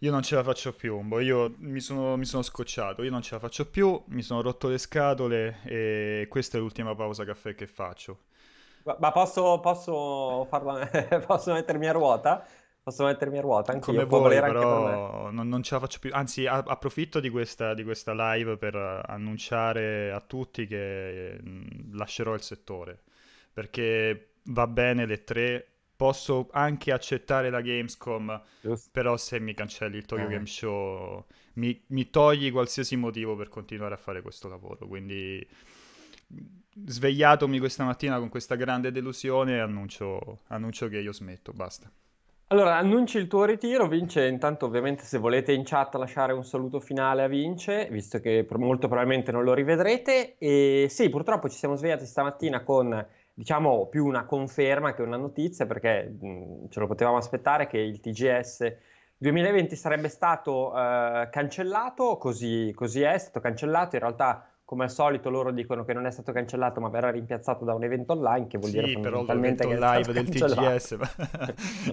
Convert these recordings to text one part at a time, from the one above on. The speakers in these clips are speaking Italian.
Io non ce la faccio più, Umbo. Io mi sono, mi sono scocciato, io non ce la faccio più, mi sono rotto le scatole e questa è l'ultima pausa caffè che faccio. Ma, posso, posso, farla, posso mettermi a ruota? Posso mettermi a ruota anche Come io, vuoi, però non, non ce la faccio più. Anzi, a- approfitto di questa, di questa live per annunciare a tutti che eh, lascerò il settore. Perché va bene le tre, posso anche accettare la Gamescom, Giusto? però se mi cancelli il Tokyo Eh. Game Show mi, mi togli qualsiasi motivo per continuare a fare questo lavoro. Quindi, svegliatomi questa mattina con questa grande delusione, annuncio, annuncio che io smetto, basta. Allora, annunci il tuo ritiro, Vince. Intanto, ovviamente, se volete in chat lasciare un saluto finale a Vince, visto che molto probabilmente non lo rivedrete. E sì, purtroppo ci siamo svegliati stamattina con, diciamo, più una conferma che una notizia, perché mh, ce lo potevamo aspettare che il TGS 2020 sarebbe stato eh, cancellato, così, così è, stato cancellato. In realtà, come al solito, loro dicono che non è stato cancellato, ma verrà rimpiazzato da un evento online, che vuol dire Sì, però fondamentalmente l'evento che è live del. TGS, ma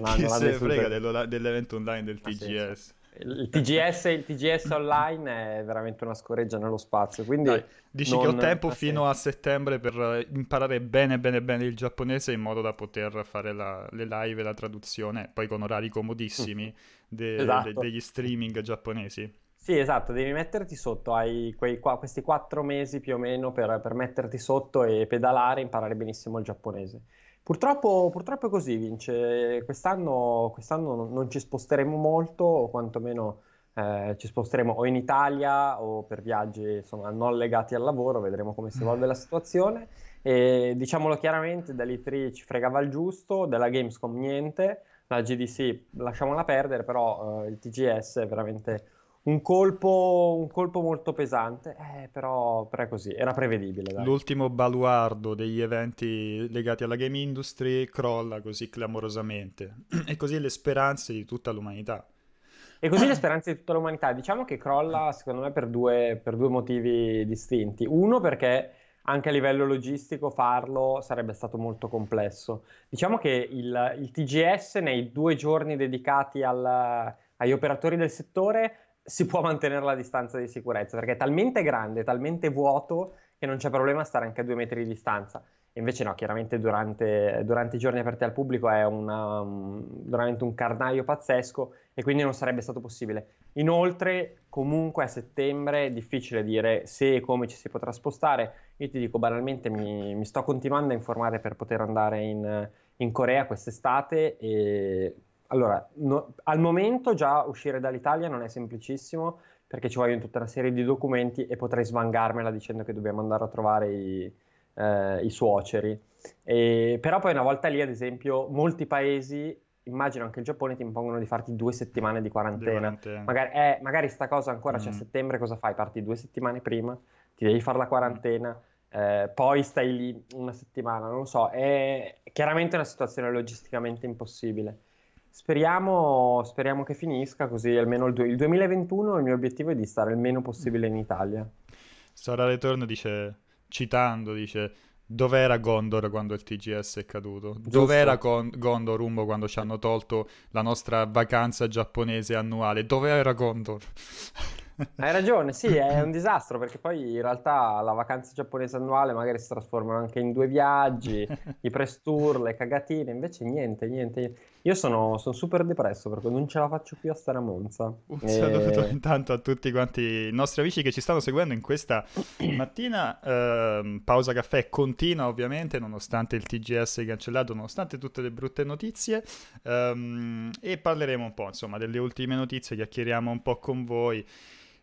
Non ha- chi non ha se frega dell'evento online del sì, sì. TGS? Il TGS, il TGS online è veramente una scoreggia nello spazio, quindi Dai, dici che ho tempo ha fino a settembre per eh, imparare bene bene bene il giapponese in modo da poter fare la- le live e la traduzione, poi con orari comodissimi de- de- Esatto. degli streaming giapponesi. Sì, esatto, devi metterti sotto, hai quei qua- questi quattro mesi più o meno per, per metterti sotto e pedalare e imparare benissimo il giapponese. Purtroppo, purtroppo è così, Vince. Quest'anno, quest'anno non ci sposteremo molto, o quantomeno eh, ci sposteremo o in Italia o per viaggi insomma, non legati al lavoro, vedremo come si evolve la situazione. E diciamolo chiaramente, dall'E3 ci fregava il giusto, della Gamescom niente, la GDC lasciamola perdere, però eh, il TGS è veramente un colpo, un colpo molto pesante, eh, però, però è così, era prevedibile, dai. L'ultimo baluardo degli eventi legati alla game industry crolla così clamorosamente e così le speranze di tutta l'umanità. E così le speranze di tutta l'umanità, diciamo che crolla secondo me per due, per due motivi distinti. Uno perché anche a livello logistico farlo sarebbe stato molto complesso. Diciamo che il, il TGS nei due giorni dedicati al- agli operatori del settore si può mantenere la distanza di sicurezza perché è talmente grande, talmente vuoto che non c'è problema stare anche a due metri di distanza. Invece no, chiaramente durante, durante i giorni aperti al pubblico è una- un- veramente un carnaio pazzesco e quindi non sarebbe stato possibile. Inoltre, comunque a settembre è difficile dire se e come ci si potrà spostare. Io ti dico banalmente, mi, mi sto continuando a informare per poter andare in, in Corea quest'estate e allora, no- al momento già uscire dall'Italia non è semplicissimo perché ci vogliono tutta una serie di documenti e potrei svangarmela dicendo che dobbiamo andare a trovare i, eh, i suoceri. E- però poi una volta lì, ad esempio, molti paesi, immagino anche il Giappone, ti impongono di farti due settimane di Di quarantena. quarantena. Magari, eh, magari sta cosa ancora c'è a Mm. settembre, cosa fai? Parti due settimane prima, ti devi fare la quarantena, eh, poi stai lì una settimana, non lo so, è chiaramente una situazione logisticamente impossibile. Speriamo, speriamo che finisca così almeno il, du- il 2021 il mio obiettivo è di stare il meno possibile in Italia. Sara Return dice, citando, dice, dov'era Gondor quando il TGS è caduto? Dov'era Gon- Gondor, Umbo, quando ci hanno tolto la nostra vacanza giapponese annuale? Dov'era Gondor? Hai ragione, sì, è un disastro perché poi in realtà la vacanza giapponese annuale magari si trasformano anche in due viaggi, i press tour, le cagatine, invece niente, niente. Io sono, sono super depresso perché non ce la faccio più a stare a Monza. Un E- saluto intanto a tutti quanti i nostri amici che ci stanno seguendo in questa mattina. Ehm, pausa caffè continua ovviamente, nonostante il TGS cancellato, nonostante tutte le brutte notizie. Ehm, e parleremo un po', insomma, delle ultime notizie, chiacchieriamo un po' con voi.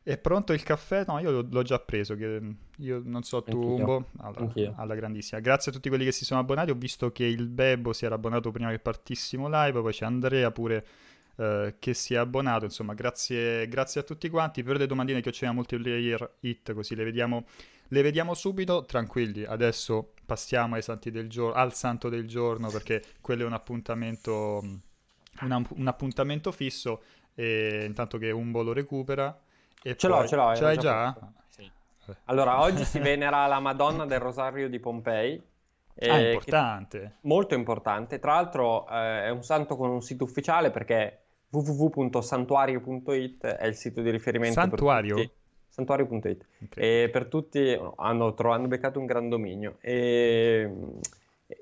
È pronto il caffè? No, io l'ho, già preso, che io non so tu, Umbo, alla, alla grandissima. Grazie a tutti quelli che si sono abbonati, ho visto che il Bebbo si era abbonato prima che partissimo live, poi c'è Andrea pure eh, che si è abbonato, insomma, grazie, grazie a tutti quanti. Per le domandine che ho c'è a multiplayer hit, così le vediamo, le vediamo subito, tranquilli. Adesso passiamo ai santi del giorno, al santo del giorno, perché quello è un appuntamento, un, un appuntamento fisso, e intanto che Umbo lo recupera. E Ce l'ho, poi- ce l'ho, Ce l'hai già già? Sì. Vabbè. Allora, oggi si venera la Madonna del Rosario di Pompei. eh, Ah, che- importante. molto importante. Tra l'altro, eh, è un santo con un sito ufficiale perché www.santuario.it è il sito di riferimento Santuario? per tutti. Santuario.it e per tutti hanno, hanno beccato un gran dominio e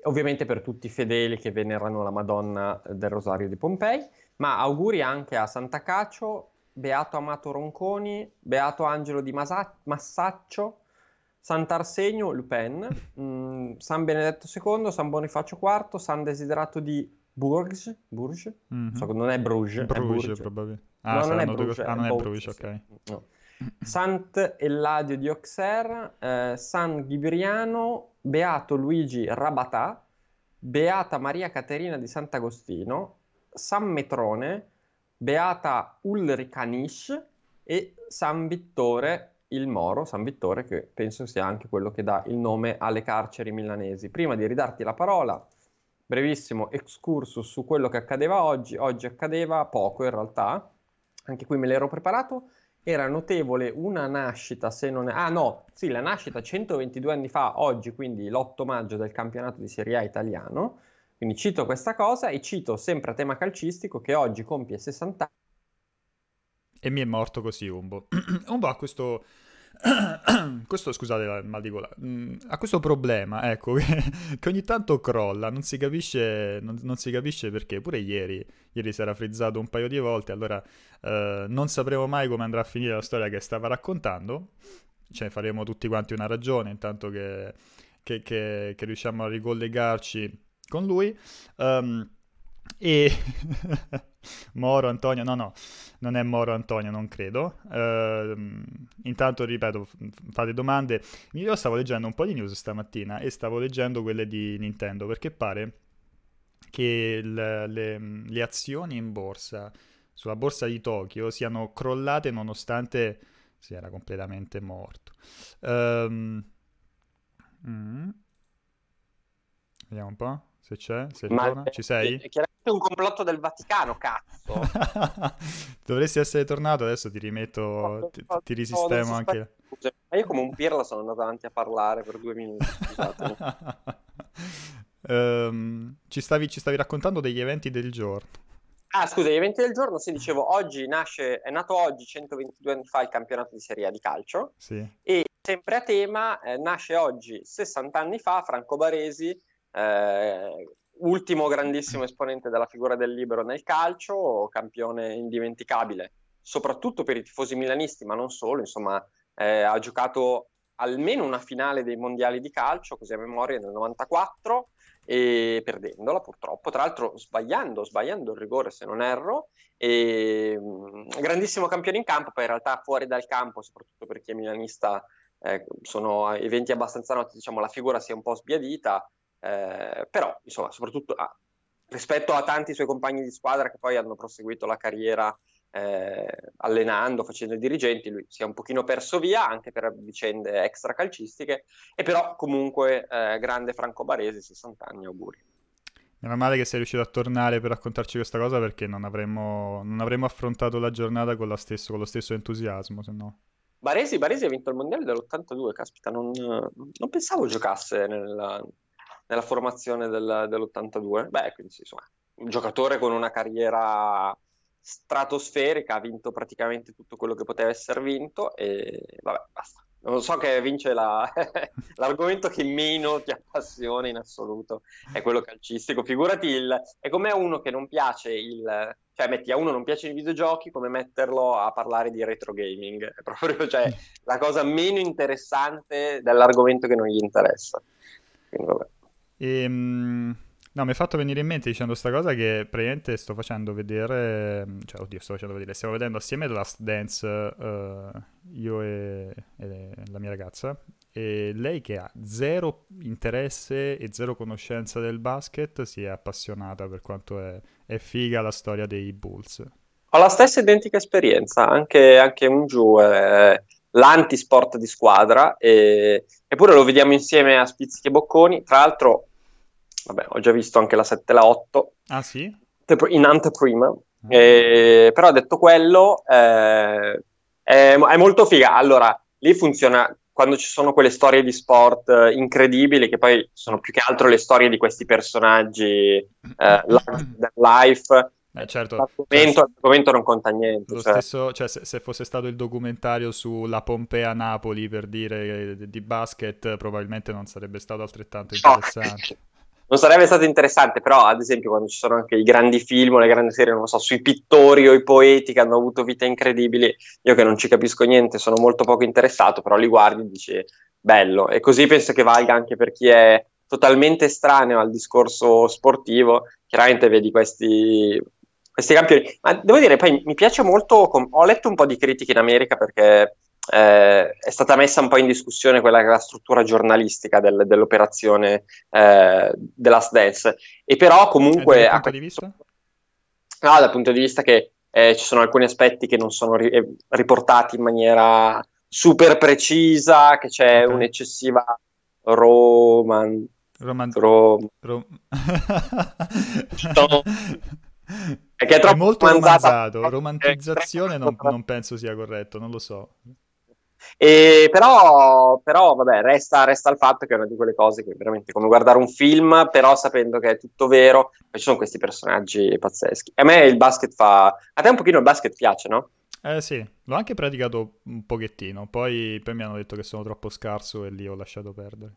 ovviamente per tutti i fedeli che venerano la Madonna del Rosario di Pompei, ma auguri anche a Santa Cacio, Beato Amato Ronconi, Beato Angelo di Masa- Massaccio, Sant'Arsenio Lupin, mh, mm, San Benedetto II, San Bonifacio IV, San Desiderato di Bourges, Bourges? Mm-hmm. So, non è Bruges, Bruges, è Bourges. probabilmente. Ah, no, non è Bruges, due... ah, non è Bruges, ok. No. Sant'Elladio di Auxerre, eh, San Ghibriano, Beato Luigi Rabatà, Beata Maria Caterina di Sant'Agostino, San Metrone, Beata Ulrica Nisch e San Vittore il Moro, San Vittore, che penso sia anche quello che dà il nome alle carceri milanesi. Prima di ridarti la parola, brevissimo excursus su quello che accadeva oggi. Oggi accadeva poco in realtà, anche qui me l'ero preparato. Era notevole una nascita, se non è... Ah no, sì, la nascita 122 anni fa, oggi, quindi l'8 maggio del campionato di Serie A italiano. Quindi cito questa cosa e cito sempre a tema calcistico che oggi compie 60 anni. E mi è morto così Umbo. Umbo ha questo questo, scusate il mal di gola, mm, ha questo problema, ecco, che, che, ogni tanto crolla, non si capisce, non, non si capisce perché, pure ieri, ieri si era frizzato un paio di volte, allora eh, non sapremo mai come andrà a finire la storia che stava raccontando, ne faremo tutti quanti una ragione, intanto che, che, che riusciamo a ricollegarci con lui. Um, e Moro Antonio, no, no, non è Moro Antonio, non credo. Uh, intanto, ripeto, fate domande. Io stavo leggendo un po' di news stamattina e stavo leggendo quelle di Nintendo perché pare che le, le, le azioni in borsa, sulla borsa di Tokyo, siano crollate nonostante si era completamente morto. Um, mm. Vediamo un po'. Se c'è, se ritorna, ci sei? È chiaramente un complotto del Vaticano, cazzo. Dovresti essere tornato, adesso ti rimetto, ti, ti risistemo anche. Ma io come un pirla sono andato avanti a parlare per due minuti, um, ci, stavi, ci stavi raccontando degli eventi del giorno. Ah, scusa, gli eventi del giorno, sì, dicevo, oggi nasce, è nato oggi, 122 anni fa, il campionato di Serie A di calcio. Sì. E sempre a tema, eh, nasce oggi, 60 anni fa, Franco Baresi, eh, ultimo grandissimo esponente della figura del libero nel calcio, campione indimenticabile, soprattutto per i tifosi milanisti, ma non solo, insomma, eh, ha giocato almeno una finale dei mondiali di calcio, così a memoria, nel 94, e perdendola purtroppo, tra l'altro sbagliando, sbagliando il rigore se non erro, e, mh, grandissimo campione in campo, poi in realtà fuori dal campo, soprattutto per chi è milanista, eh, sono eventi abbastanza noti, diciamo la figura si è un po' sbiadita, eh, però, insomma, soprattutto ah, rispetto a tanti suoi compagni di squadra che poi hanno proseguito la carriera eh, allenando, facendo i dirigenti, lui si è un pochino perso via anche per vicende extra calcistiche, e però comunque eh, grande Franco Baresi, 60 anni, auguri. Meno male che sei riuscito a tornare per raccontarci questa cosa perché non avremmo, non avremmo affrontato la giornata con, la stesso, con lo stesso entusiasmo, se no. Baresi, Baresi, ha vinto il mondiale dell'82, caspita, non, non pensavo giocasse nel, nella formazione del, dell'82. Beh, quindi insomma, un giocatore con una carriera stratosferica, ha vinto praticamente tutto quello che poteva essere vinto e vabbè, basta. Non so che vince la... l'argomento che meno ti appassiona in assoluto, è quello calcistico. Figurati, il... è come uno che non piace il... Cioè, metti a uno non piace i videogiochi, come metterlo a parlare di retro gaming. È proprio cioè, la cosa meno interessante dell'argomento che non gli interessa. Quindi vabbè. E, ehm, no, mi è fatto venire in mente dicendo questa cosa che praticamente sto facendo vedere, cioè oddio sto facendo vedere, stiamo vedendo assieme The Last Dance uh, io e, e, la mia ragazza e lei che ha zero interesse e zero conoscenza del basket si è appassionata per quanto è, è figa la storia dei Bulls. Ho la stessa identica esperienza, anche, anche un giù. Eh l'antisport di squadra e, eppure lo vediamo insieme a Spizzichi e Bocconi tra l'altro vabbè, ho già visto anche la 7 e la 8. Ah sì? In anteprima. Ah. Eh, però detto quello, eh, è, è, molto figa. Allora, lì funziona quando ci sono quelle storie di sport eh, incredibili, che poi sono più che altro le storie di questi personaggi eh, life, Eh, certo, l'argomento, cioè, l'argomento, non conta niente. Lo cioè. stesso, cioè, se, se, fosse stato il documentario sulla Pompea Napoli per dire di basket, probabilmente non sarebbe stato altrettanto interessante. No. Non sarebbe stato interessante, però, ad esempio, quando ci sono anche i grandi film, le grandi serie, non so, sui pittori o i poeti che hanno avuto vite incredibili, io che non ci capisco niente, sono molto poco interessato, però li guardi e dici bello. E così penso che valga anche per chi è totalmente estraneo al discorso sportivo, chiaramente vedi questi, questi campioni. Ma devo dire, poi mi piace molto, ho letto un po' di critiche in America perché eh, è stata messa un po' in discussione quella che è la struttura giornalistica del, dell'operazione eh, Last Dance. E però comunque... dal punto di vista? No, dal punto di vista che eh, ci sono alcuni aspetti che non sono ri- eh, riportati in maniera super precisa, che c'è okay. un'eccessiva roman... Roman... Rom... Rom... no. È, che è, è molto romanzato. Romantizzazione non, non penso sia corretto, non lo so. E però, però vabbè, resta, resta, il fatto che è una di quelle cose che è veramente come guardare un film, però sapendo che è tutto vero, e ci sono questi personaggi pazzeschi. A me il basket fa... A te un pochino il basket piace, no? Eh sì, l'ho anche praticato un pochettino, poi, poi mi hanno detto che sono troppo scarso e lì ho lasciato perdere.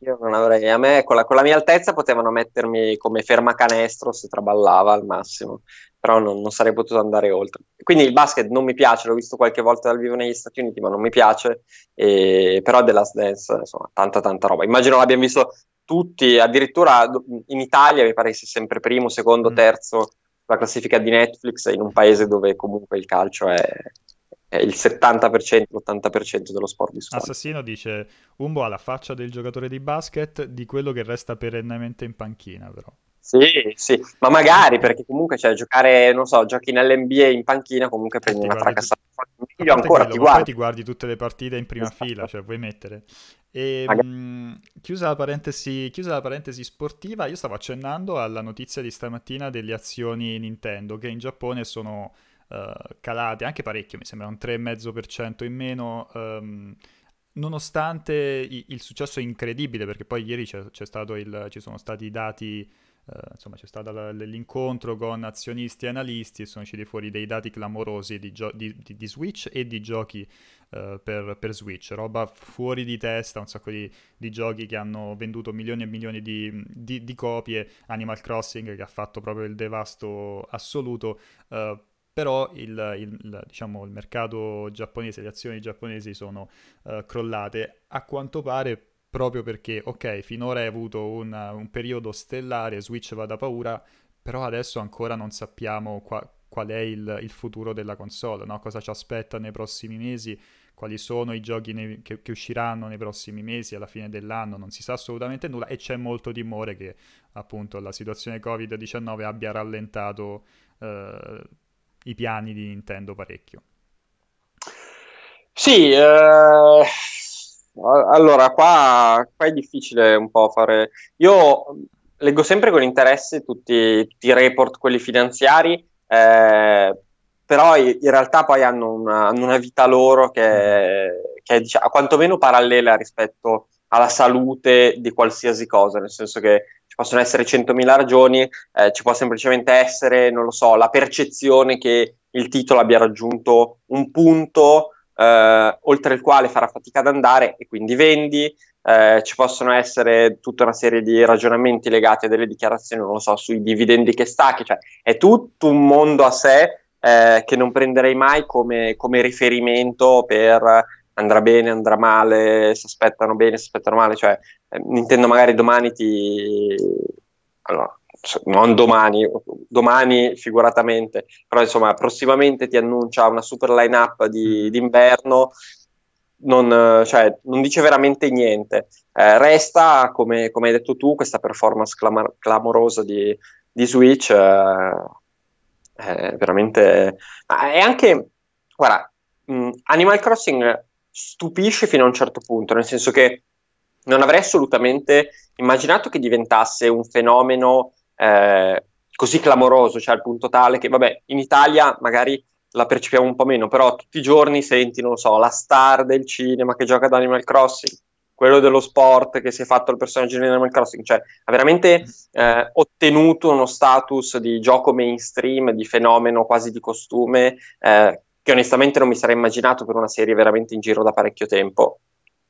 Io non avrei, a me con la, con la, mia altezza potevano mettermi come ferma canestro se traballava al massimo, però non, non, sarei potuto andare oltre. Quindi il basket non mi piace, l'ho visto qualche volta dal vivo negli Stati Uniti, ma non mi piace, e, però The Last Dance, insomma, tanta tanta roba. Immagino l'abbiamo visto tutti, addirittura in Italia mi pare che sia sempre primo, secondo, mm. terzo la classifica di Netflix in un paese dove comunque il calcio è, è il 70%, l'80% dello sport di squadra. Assassino dice Umbo ha la faccia del giocatore di basket di quello che resta perennemente in panchina però. Sì, sì, ma magari perché comunque cioè, giocare, non so, giochi nell'NBA in panchina comunque prendi una fracassata. Meglio ancora quello, ti guardi. Poi ti guardi tutte le partite in prima esatto. fila, cioè puoi mettere. E, mh, chiusa, la parentesi, chiusa la parentesi sportiva, io stavo accennando alla notizia di stamattina delle azioni Nintendo che in Giappone sono uh, calate anche parecchio, mi sembra un 3,5% in meno. Um, nonostante i- il successo incredibile, perché poi ieri c'è, c'è il, ci sono stati i dati, uh, insomma c'è stato l- l'incontro con azionisti e analisti e sono usciti fuori dei dati clamorosi di, gio- di, di, di Switch e di giochi uh, per, per, Switch, roba fuori di testa, un sacco di, giochi che hanno venduto milioni e milioni di, copie, Animal Crossing che ha fatto proprio il devasto assoluto. Uh, però il, il, diciamo, il, mercato giapponese, le azioni giapponesi sono uh, crollate. A quanto pare proprio perché, ok, finora hai avuto un, un, periodo stellare, Switch va da paura, però adesso ancora non sappiamo qua, qual è il, il, futuro della console, no? cosa ci aspetta nei prossimi mesi, quali sono i giochi nei, che, che, usciranno nei prossimi mesi, alla fine dell'anno, non si sa assolutamente nulla e c'è molto timore che appunto la situazione Covid-19 abbia rallentato... Uh, i piani di Nintendo parecchio. Sì, eh, allora qua, qua, è difficile un po' fare... Io leggo sempre con interesse tutti, tutti i report, quelli finanziari, eh, però in realtà poi hanno una, hanno una vita loro che, che è diciamo, quantomeno parallela rispetto alla salute di qualsiasi cosa, nel senso che possono essere 100.000 ragioni, eh, ci può semplicemente essere, non lo so, la percezione che il titolo abbia raggiunto un punto eh, oltre il quale farà fatica ad andare e quindi vendi. Eh, ci possono essere tutta una serie di ragionamenti legati a delle dichiarazioni, non lo so, sui dividendi che stacchi, cioè è tutto un mondo a sé eh, che non prenderei mai come, come riferimento per andrà bene, andrà male, si aspettano bene, si aspettano male, cioè Nintendo magari domani ti... Allora, non domani, domani figuratamente, però insomma prossimamente ti annuncia una super line-up di, mm. d'inverno, non, cioè, non, dice veramente niente. Eh, resta, come, come, hai detto tu, questa performance clam- clamorosa di, di Switch, eh, è veramente... È anche, guarda, mm, Animal Crossing stupisce fino a un certo punto, nel senso che non avrei assolutamente immaginato che diventasse un fenomeno eh, così clamoroso, cioè al punto tale che, vabbè, in Italia magari la percepiamo un po' meno, però tutti i giorni senti, non so, la star del cinema che gioca ad Animal Crossing, quello dello sport che si è fatto il personaggio di Animal Crossing, cioè ha veramente eh, ottenuto uno status di gioco mainstream, di fenomeno quasi di costume, eh, che onestamente non mi sarei immaginato per una serie veramente in giro da parecchio tempo.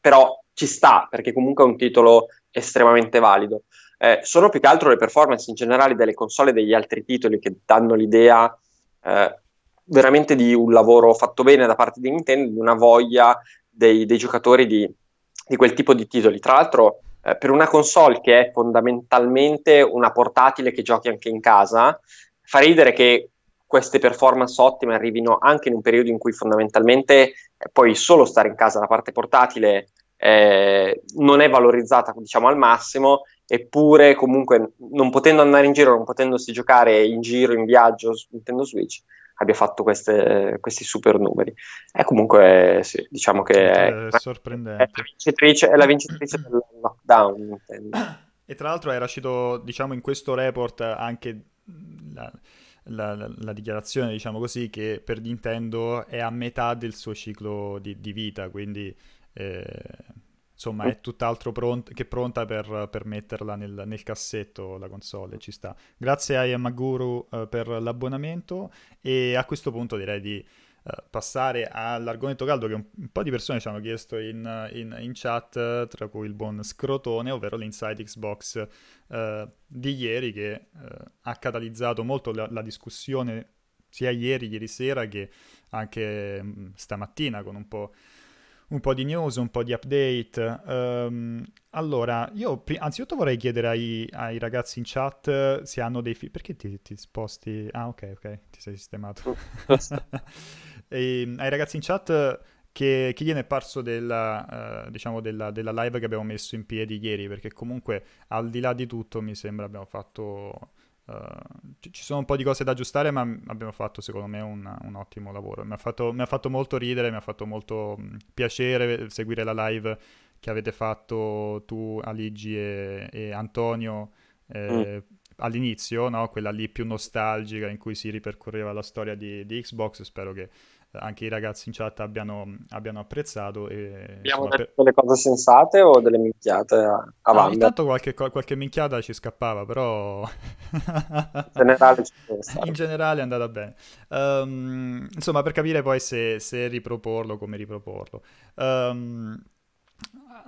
Però ci sta, perché comunque è un titolo estremamente valido. Eh, sono più che altro le performance in generale delle console e degli altri titoli che danno l'idea eh, veramente di un lavoro fatto bene da parte di Nintendo, di una voglia dei, dei giocatori di di quel tipo di titoli. Tra l'altro, eh, per una console che è fondamentalmente una portatile che giochi anche in casa, fa ridere che queste performance ottime arrivino anche in un periodo in cui fondamentalmente eh, puoi solo stare in casa, la parte portatile eh, non è valorizzata diciamo al massimo, eppure comunque non potendo andare in giro, non potendosi giocare in giro, in viaggio su Nintendo Switch, abbia fatto queste, questi super numeri. E comunque sì, diciamo che è, è sorprendente. È la vincitrice, è la vincitrice del lockdown. E tra l'altro era uscito, diciamo, in questo report anche la, la, la, dichiarazione, diciamo così, che per Nintendo è a metà del suo ciclo di, di vita, quindi eh, insomma è tutt'altro pront- che pronta per, per metterla nel, nel, cassetto la console, ci sta. Grazie a Yamaguru uh, per l'abbonamento e a questo punto direi di passare all'argomento caldo che un, po' di persone ci hanno chiesto in, in, in chat, tra cui il buon Scrotone, ovvero l'Inside Xbox uh, di ieri che ha catalizzato molto la, la, discussione sia ieri, ieri sera che anche mh, mm, stamattina con un po' un po' di news, un po' di update. Um, allora, io pri- anzitutto vorrei chiedere ai, ai, ragazzi in chat se hanno dei figli. Perché ti, ti, sposti? Ah, ok, ok, ti sei sistemato. e, ehm, ai ragazzi in chat che, che gliene è parso della, uh, diciamo della, della, live che abbiamo messo in piedi ieri, perché comunque al di là di tutto mi sembra abbiamo fatto Uh, ci sono un po' di cose da aggiustare, ma abbiamo fatto secondo me un, un ottimo lavoro. Mi ha, fatto, mi ha, fatto, molto ridere, mi ha fatto molto mh, piacere seguire la live che avete fatto tu, Aligi e, e Antonio eh, mm. all'inizio, no? quella lì più nostalgica in cui si ripercorreva la storia di, di Xbox. Spero che anche i ragazzi in chat abbiano, abbiano apprezzato. E, Abbiamo insomma, detto per... delle cose sensate o delle minchiate a, a no, Intanto qualche, qualche minchiata ci scappava, però in, generale, in generale è andata bene. Um, insomma, per capire poi se, se riproporlo, come riproporlo. Um,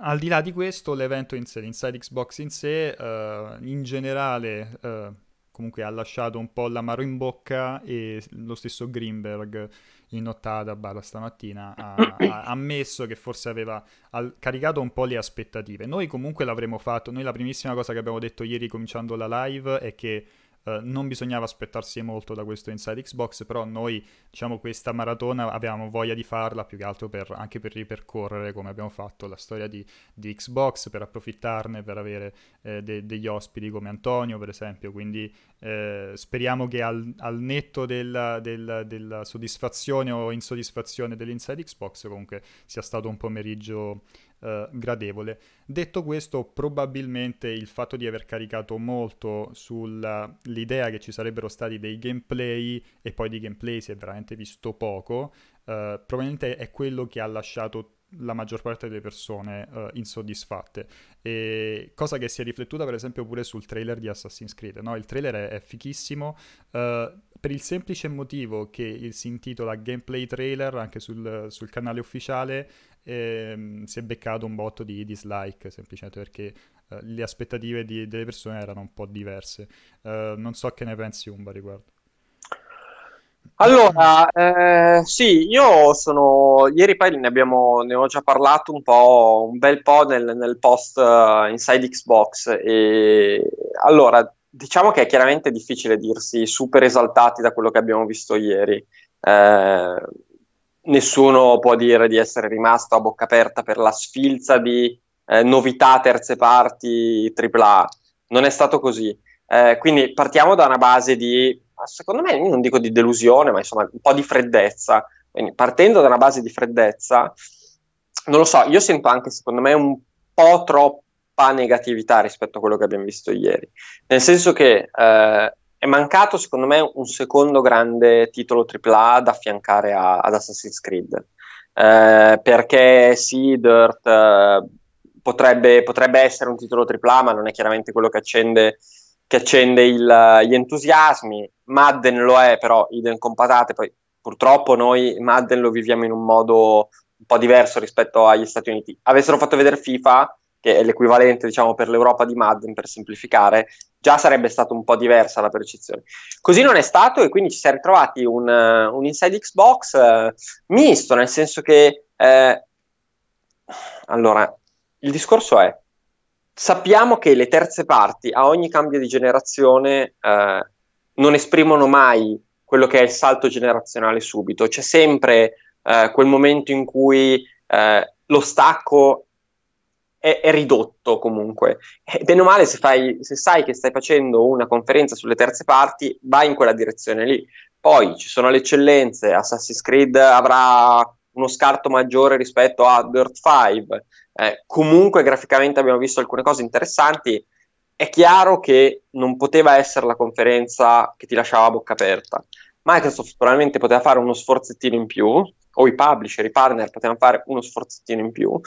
al di là di questo, l'evento in sé, l'Inside Xbox in sé, uh, in generale... Uh, comunque ha lasciato un po' l'amaro in bocca e lo stesso Greenberg in nottata barra stamattina ha, ha, ammesso che forse aveva al, caricato un po' le aspettative. Noi comunque l'avremmo fatto, noi la primissima cosa che abbiamo detto ieri cominciando la live è che Uh, non bisognava aspettarsi molto da questo Inside Xbox, però noi, diciamo, questa maratona avevamo voglia di farla più che altro per, anche per ripercorrere, come abbiamo fatto, la storia di, di Xbox, per approfittarne, per avere eh, de- degli ospiti come Antonio, per esempio, quindi eh, speriamo che al, al netto della, della, della, soddisfazione o insoddisfazione dell'Inside Xbox comunque sia stato un pomeriggio eh, gradevole. Detto questo, probabilmente il fatto di aver caricato molto sull'idea che ci sarebbero stati dei gameplay e poi di gameplay si è veramente visto poco, eh, probabilmente è quello che ha lasciato la maggior parte delle persone uh, insoddisfatte. E cosa che si è riflettuta, per esempio, pure sul trailer di Assassin's Creed. No? Il trailer è, è fichissimo uh, per il semplice motivo che si intitola Gameplay Trailer anche sul, sul canale ufficiale. E, si è beccato un botto di dislike semplicemente perché uh, le aspettative di, delle persone erano un po' diverse. non so che ne pensi, Umba, riguardo. Allora, eh, sì, io sono, ieri poi ne abbiamo, ne ho già parlato un po', un bel po' nel, nel post uh, Inside Xbox e allora, diciamo che è chiaramente difficile dirsi super esaltati da quello che abbiamo visto ieri. Eh, nessuno può dire di essere rimasto a bocca aperta per la sfilza di eh, novità terze parti AAA. Non è stato così. Eh, quindi partiamo da una base di secondo me, non dico di delusione, ma insomma un po' di freddezza. Quindi partendo da una base di freddezza, non lo so, io sento anche secondo me un po' troppa negatività rispetto a quello che abbiamo visto ieri. Nel senso che eh, è mancato secondo me un secondo grande titolo AAA da affiancare a, ad Assassin's Creed. Eh, perché sì, Dirt eh, potrebbe, potrebbe, essere un titolo AAA, ma non è chiaramente quello che accende, che accende il, gli entusiasmi. Madden lo è, però idem con patate, poi purtroppo noi Madden lo viviamo in un modo un po' diverso rispetto agli Stati Uniti. Avessero fatto vedere FIFA, che è l'equivalente, diciamo, per l'Europa di Madden, per semplificare, già sarebbe stata un po' diversa la percezione. Così non è stato e quindi ci si è ritrovati un, un Inside Xbox uh, misto, nel senso che... Eh, allora, il discorso è, sappiamo che le terze parti a ogni cambio di generazione eh, non esprimono mai quello che è il salto generazionale subito, c'è sempre eh, quel momento in cui eh, lo stacco è, è, ridotto comunque. E bene o male, se, fai, se sai che stai facendo una conferenza sulle terze parti, vai in quella direzione lì. Poi ci sono le eccellenze, Assassin's Creed avrà uno scarto maggiore rispetto a Dirt 5. Eh, comunque graficamente abbiamo visto alcune cose interessanti. È chiaro che non poteva essere la conferenza che ti lasciava a bocca aperta. Microsoft probabilmente poteva fare uno sforzettino in più, o i publisher, i partner potevano fare uno sforzettino in più,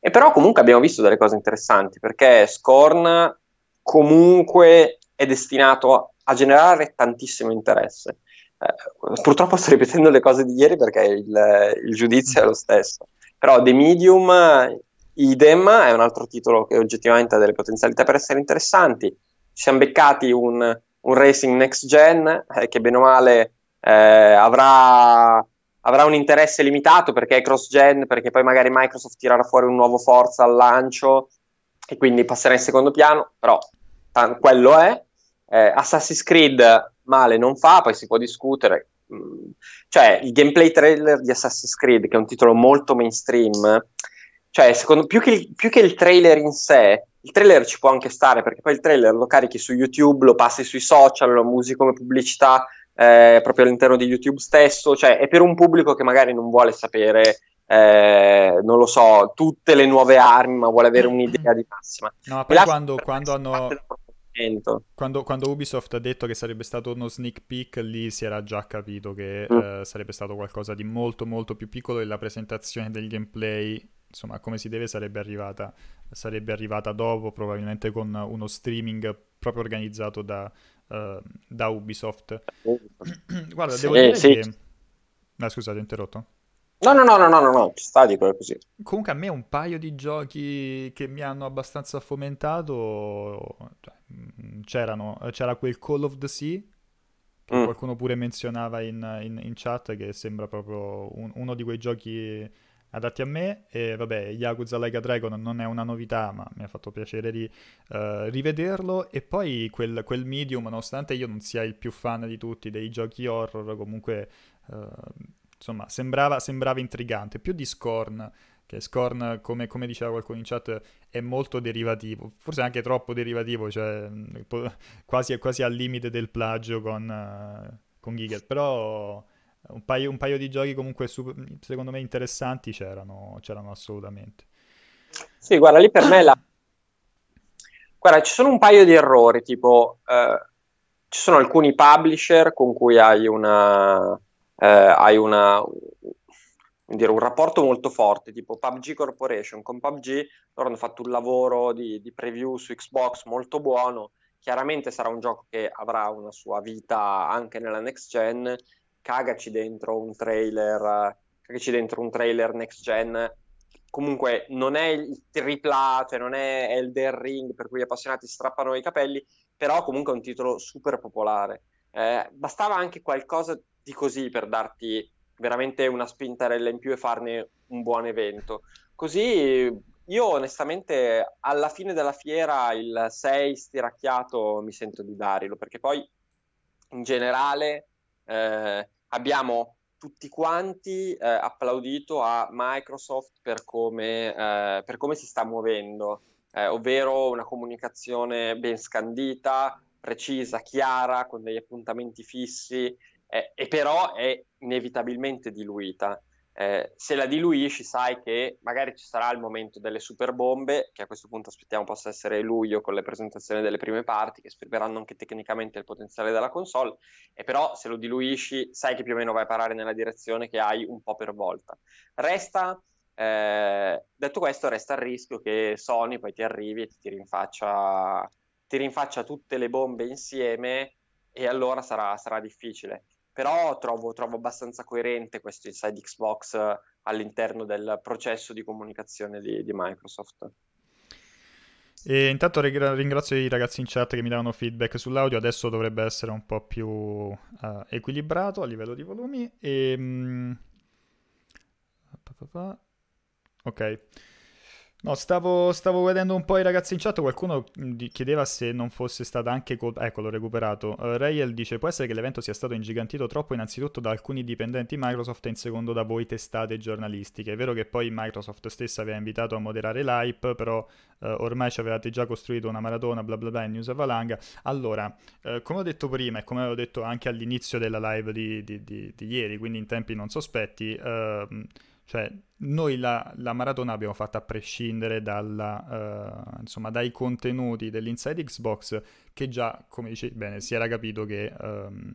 e però comunque abbiamo visto delle cose interessanti, perché Scorn comunque è destinato a generare tantissimo interesse. Eh, purtroppo sto ripetendo le cose di ieri perché il, il giudizio è lo stesso. Però The Medium, idem, è un altro titolo che oggettivamente ha delle potenzialità per essere interessanti. Ci siamo beccati un, un racing next gen eh, che bene o male eh, avrà, avrà, un interesse limitato perché è cross gen, perché poi magari Microsoft tirerà fuori un nuovo Forza al lancio e quindi passerà in secondo piano, però t- quello è. Eh, Assassin's Creed male non fa, poi si può discutere. Mm, cioè, il gameplay trailer di Assassin's Creed, che è un titolo molto mainstream, cioè, secondo, più, che il, più che il trailer in sé, il trailer ci può anche stare, perché poi il trailer lo carichi su YouTube, lo passi sui social, lo usi come pubblicità eh, proprio all'interno di YouTube stesso, cioè è per un pubblico che magari non vuole sapere eh, non lo so, tutte le nuove armi, ma vuole avere un'idea di massima. No, ma poi quando, quando hanno quando, quando, Ubisoft ha detto che sarebbe stato uno sneak peek, lì si era già capito che mm. eh, sarebbe stato qualcosa di molto molto più piccolo e la presentazione del gameplay, insomma, come si deve, sarebbe arrivata, sarebbe arrivata dopo, probabilmente con uno streaming proprio organizzato da, uh, da Ubisoft. Guarda, devo sì, dire sì. che... No, scusate, ho interrotto. No, no, no, no, no, no, no, ci sta di quello così. Comunque a me un paio di giochi che mi hanno abbastanza fomentato, cioè, mm, c'erano, c'era quel Call of the Sea, che mm. qualcuno pure menzionava in, in, in, chat, che sembra proprio un, uno di quei giochi adatti a me. E vabbè, Yakuza Like a Dragon non è una novità, ma mi ha fatto piacere di uh, rivederlo. E poi quel, quel medium, nonostante io non sia il più fan di tutti dei giochi horror, comunque... Uh, insomma, sembrava, sembrava intrigante. Più di Scorn, che Scorn, come, come, diceva qualcuno in chat, è molto derivativo, forse anche troppo derivativo, cioè quasi, quasi al limite del plagio con, uh, con Giga, però un paio, un paio, di giochi comunque super, secondo me interessanti c'erano, c'erano assolutamente. Sì, guarda, lì per me la... Guarda, ci sono un paio di errori, tipo... Uh, ci sono alcuni publisher con cui hai una eh, hai una, dire, un rapporto molto forte, tipo PUBG Corporation. Con PUBG loro hanno fatto un lavoro di, di, preview su Xbox molto buono. Chiaramente sarà un gioco che avrà una sua vita anche nella next gen. Cagaci dentro un trailer, cagaci dentro un trailer next gen. Comunque non è il tripla, cioè non è Elden Ring per cui gli appassionati strappano i capelli, però comunque è un titolo super popolare. Eh, bastava anche qualcosa di così per darti veramente una spintarella in più e farne un buon evento. Così io onestamente alla fine della fiera il 6 stiracchiato mi sento di darlo perché poi in generale eh, abbiamo tutti quanti eh, applaudito a Microsoft per come, eh, per come si sta muovendo, eh, ovvero una comunicazione ben scandita, precisa, chiara, con degli appuntamenti fissi eh, e però è inevitabilmente diluita. Eh, se la diluisci sai che magari ci sarà il momento delle super bombe, che a questo punto aspettiamo possa essere luglio con le presentazioni delle prime parti, che esprimeranno anche tecnicamente il potenziale della console, e però se lo diluisci sai che più o meno vai a parare nella direzione che hai un po' per volta. Resta Eh, detto questo, resta il rischio che Sony poi ti arrivi e ti rinfaccia, ti rinfaccia tutte le bombe insieme e allora sarà, sarà difficile. Però trovo, trovo, abbastanza coerente questo inside Xbox all'interno del processo di comunicazione di, di Microsoft. E intanto ringrazio i ragazzi in chat che mi davano feedback sull'audio, adesso dovrebbe essere un po' più uh, equilibrato a livello di volumi. E, um... Ok. No, stavo, stavo, vedendo un po' i ragazzi in chat, qualcuno chiedeva se non fosse stata anche colpa... Ecco, l'ho recuperato. Uh, Rayel dice, può essere che l'evento sia stato ingigantito troppo innanzitutto da alcuni dipendenti Microsoft e in secondo da voi testate giornalistiche. È vero che poi Microsoft stessa aveva invitato a moderare l'hype, però uh, ormai ci avevate già costruito una maratona, bla bla bla, in news a valanga. Allora, uh, come ho detto prima e come avevo detto anche all'inizio della live di, di, di, di ieri, quindi in tempi non sospetti... Uh, cioè, noi la, la maratona l'abbiamo fatta a prescindere dalla, uh, insomma, dai contenuti dell'Inside Xbox, che già, come dicevi bene, si era capito che... Um,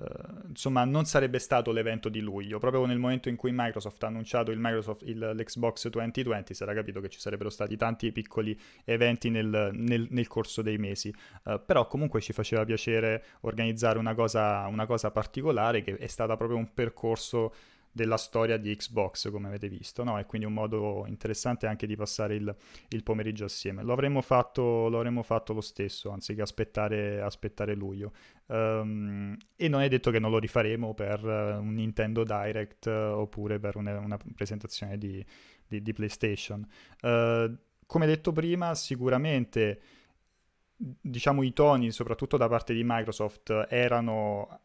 Uh, insomma, non sarebbe stato l'evento di luglio. Proprio nel momento in cui Microsoft ha annunciato il Microsoft, il, l'Xbox 2020, si era capito che ci sarebbero stati tanti piccoli eventi nel, nel, nel corso dei mesi. Uh, però comunque ci faceva piacere organizzare una cosa, una cosa particolare che è stata proprio un percorso della storia di Xbox, come avete visto, no? E quindi un modo interessante anche di passare il, il pomeriggio assieme. Lo avremmo, fatto, lo avremmo fatto lo stesso, anziché aspettare, aspettare luglio. Um, e non è detto che non lo rifaremo per uh, un Nintendo Direct uh, oppure per una, una presentazione di, di, di PlayStation. Uh, come detto prima, sicuramente diciamo i toni, soprattutto da parte di Microsoft, erano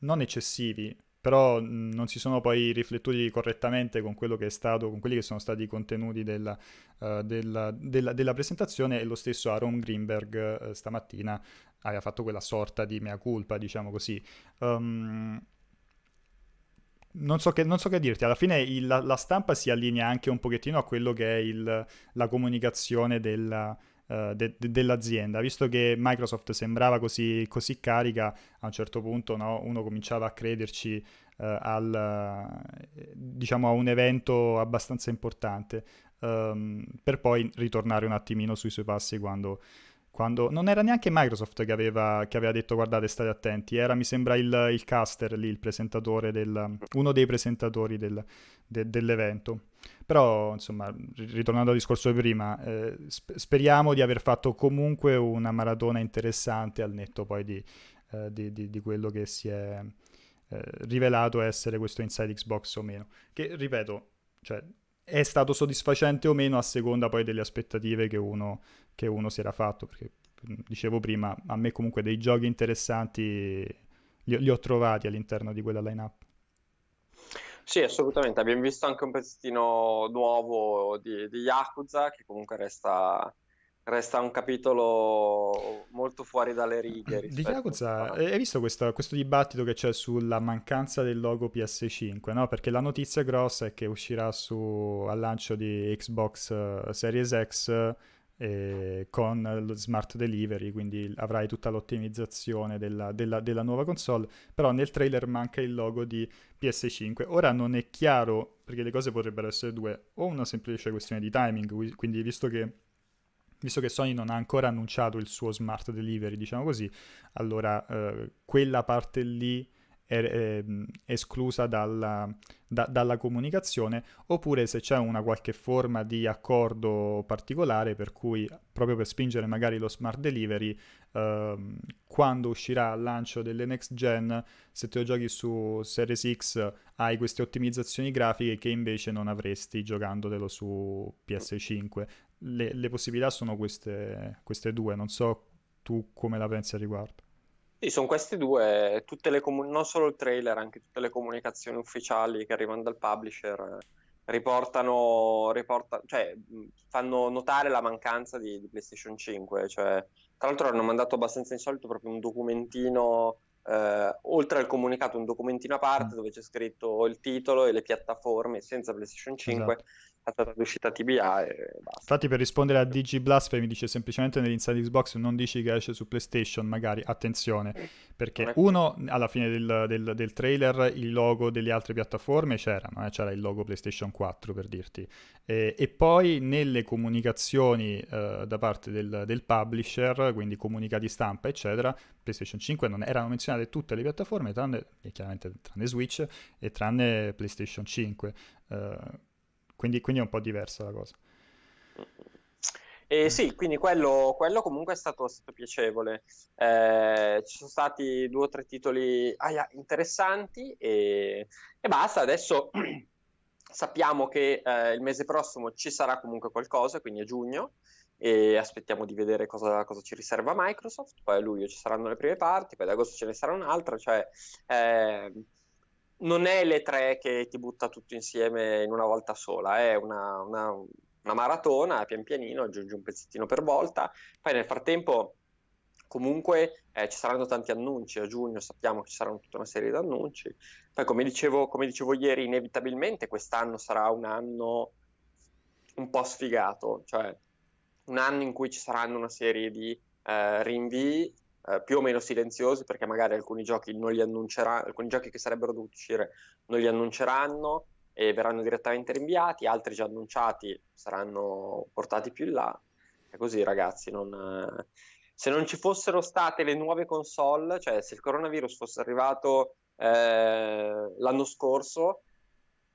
non eccessivi, però non si sono poi riflettuti correttamente con quello che è stato, con quelli che sono stati i contenuti della, uh, della, della, della presentazione e lo stesso Aaron Greenberg uh, stamattina aveva fatto quella sorta di mea culpa, diciamo così. Um, non so, che, non so, che, dirti, alla fine il, la, la, stampa si allinea anche un pochettino a quello che è il, la comunicazione della, uh, de, de, dell'azienda. Visto che Microsoft sembrava così, così carica, a un certo punto no, uno cominciava a crederci uh, al, diciamo, a un evento abbastanza importante, um, per poi ritornare un attimino sui suoi passi quando quando non era neanche Microsoft che aveva, che aveva, detto guardate state attenti, era mi sembra il, il caster lì, il presentatore, del, uno dei presentatori del, de, dell'evento. Però insomma, ritornando al discorso di prima, eh, speriamo di aver fatto comunque una maratona interessante al netto poi di, eh, di, di, di quello che si è eh, rivelato essere questo Inside Xbox o meno. Che ripeto, cioè, è stato soddisfacente o meno a seconda poi delle aspettative che uno che uno si era fatto, perché dicevo prima, a me comunque dei giochi interessanti li, li ho trovati all'interno di quella lineup. Sì, assolutamente. Abbiamo visto anche un pezzettino nuovo di, di Yakuza, che comunque resta, resta, un capitolo molto fuori dalle righe. Di Yakuza, a... hai visto questo, questo, dibattito che c'è sulla mancanza del logo PS5? No? Perché la notizia grossa è che uscirà su, al lancio di Xbox uh, Series X eh, con lo smart delivery, quindi avrai tutta l'ottimizzazione della, della, della, nuova console, però nel trailer manca il logo di PS5. Ora non è chiaro, perché le cose potrebbero essere due, o una semplice questione di timing, quindi visto che visto che Sony non ha ancora annunciato il suo smart delivery, diciamo così, allora eh, quella parte lì è, è esclusa dalla, da, dalla, comunicazione, oppure se c'è una qualche forma di accordo particolare per cui, proprio per spingere magari lo smart delivery, eh, quando uscirà al lancio delle next gen, se te lo giochi su Series X hai queste ottimizzazioni grafiche che invece non avresti giocandotelo su PS5. Le, le possibilità sono queste, queste due, non so tu come la pensi a riguardo. Sì, sono queste due, tutte le comun- non solo il trailer, anche tutte le comunicazioni ufficiali che arrivano dal publisher riportano, riporta- cioè, fanno notare la mancanza di, di, PlayStation 5. Cioè, tra l'altro hanno mandato abbastanza insolito proprio un documentino, eh, oltre al comunicato, un documentino a parte mm. dove c'è scritto il titolo e le piattaforme senza PlayStation 5. Esatto data d'uscita TBA e basta. Infatti per rispondere a DG Blasphemy dice semplicemente nell'inside Xbox non dici che esce su PlayStation, magari attenzione, perché uno alla fine del, del, del, trailer il logo delle altre piattaforme c'erano, eh? c'era il logo PlayStation 4 per dirti, e, e poi nelle comunicazioni eh, da parte del, del, publisher, quindi comunicati stampa eccetera, PlayStation 5 non erano menzionate tutte le piattaforme, tranne, chiaramente tranne Switch e tranne PlayStation 5. Uh, quindi, quindi, è un po' diversa la cosa. Eh, sì, quindi quello, quello, comunque è stato, stato piacevole. Eh, ci sono stati due o tre titoli yeah, interessanti e, e, basta. Adesso sappiamo che eh, il mese prossimo ci sarà comunque qualcosa, quindi a giugno, e aspettiamo di vedere cosa, cosa, ci riserva Microsoft. Poi a luglio ci saranno le prime parti, poi ad agosto ce ne sarà un'altra. Cioè, eh, non è le tre che ti butta tutto insieme in una volta sola, è una, una, una maratona, pian pianino, aggiungi un pezzettino per volta. Poi nel frattempo comunque eh, ci saranno tanti annunci a giugno, sappiamo che ci saranno tutta una serie di annunci. Poi come dicevo, come dicevo ieri, inevitabilmente quest'anno sarà un anno un po' sfigato, cioè un anno in cui ci saranno una serie di eh, rinvii eh, più o meno silenziosi perché magari alcuni giochi non li annunceranno, alcuni giochi che sarebbero dovuti uscire non li annunceranno e verranno direttamente rinviati, altri già annunciati saranno portati più in là. È così ragazzi, non, eh, se non ci fossero state le nuove console, cioè se il coronavirus fosse arrivato eh, l'anno scorso,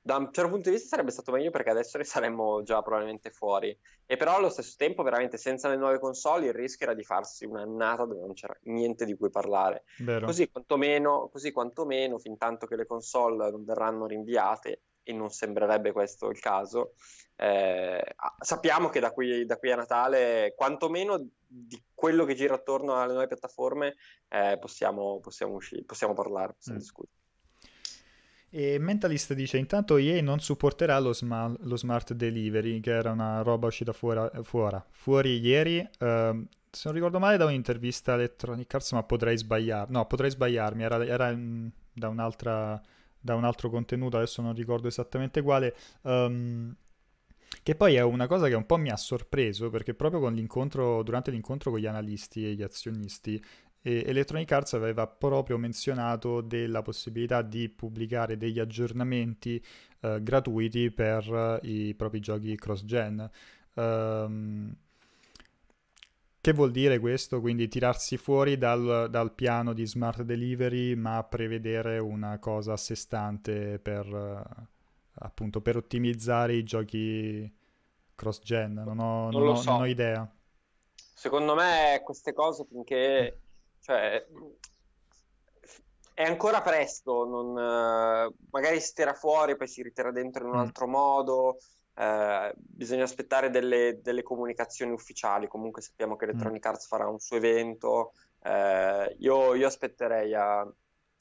da un certo punto di vista sarebbe stato meglio perché adesso ne saremmo già probabilmente fuori. E però allo stesso tempo, veramente senza le nuove console, il rischio era di farsi un'annata dove non c'era niente di cui parlare. Così quantomeno, così quantomeno, fin tanto che le console non verranno rinviate, e non sembrerebbe questo il caso, eh, sappiamo che da qui, da qui, a Natale, quantomeno di quello che gira attorno alle nuove piattaforme, eh, possiamo, possiamo, uscire, possiamo parlare, possiamo mm. discutere. E Mentalist dice: Intanto EA non supporterà lo, sma- lo smart delivery, che era una roba uscita fuori, fuori, fuori ieri. Uh, se non ricordo male, da un'intervista a Electronic Arts, ma potrei sbagliarmi. No, potrei sbagliarmi. Era, era in, da, un'altra, da un altro contenuto, adesso non ricordo esattamente quale. Um, che poi è una cosa che un po' mi ha sorpreso perché proprio l'incontro, durante l'incontro con gli analisti e gli azionisti e Electronic Arts aveva proprio menzionato della possibilità di pubblicare degli aggiornamenti eh, gratuiti per eh, i propri giochi cross-gen. Um, che vuol dire questo? Quindi tirarsi fuori dal, dal, piano di smart delivery, ma prevedere una cosa a sé stante per, uh, appunto, per ottimizzare i giochi cross-gen. Non ho, non, non, ho, so. non ho, idea. Secondo me queste cose finché cioè, è ancora presto, non, eh, magari si tira fuori, poi si ritira dentro in un mm. altro modo. Eh, bisogna aspettare delle, delle, comunicazioni ufficiali. Comunque sappiamo che Electronic mm. Arts farà un suo evento. Eh, io, io, aspetterei a,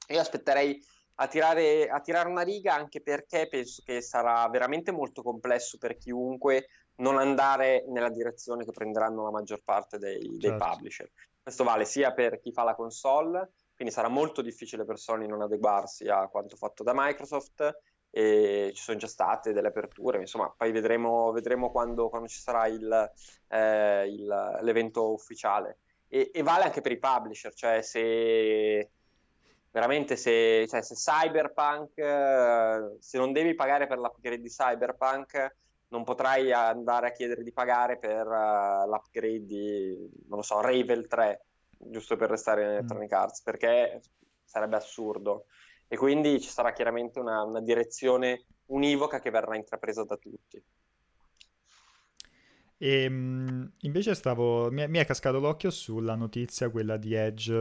io aspetterei a tirare, a tirare una riga anche perché penso che sarà veramente molto complesso per chiunque non andare nella direzione che prenderanno la maggior parte dei, dei certo. publisher. Questo vale sia per chi fa la console, quindi sarà molto difficile per Sony non adeguarsi a quanto fatto da Microsoft e ci sono già state delle aperture, insomma, poi vedremo, vedremo quando, quando, ci sarà il, eh, il, l'evento ufficiale. E, e, vale anche per i publisher, cioè se veramente se, cioè se Cyberpunk, eh, se non devi pagare per l'upgrade di Cyberpunk, non potrai andare a chiedere di pagare per uh, l'upgrade di, non lo so, Ravel 3, giusto per restare in mm. Electronic Arts, perché sarebbe assurdo. E quindi ci sarà chiaramente una, una direzione univoca che verrà intrapresa da tutti. E ehm, invece stavo, mi mi è, cascato l'occhio sulla notizia, quella di Edge,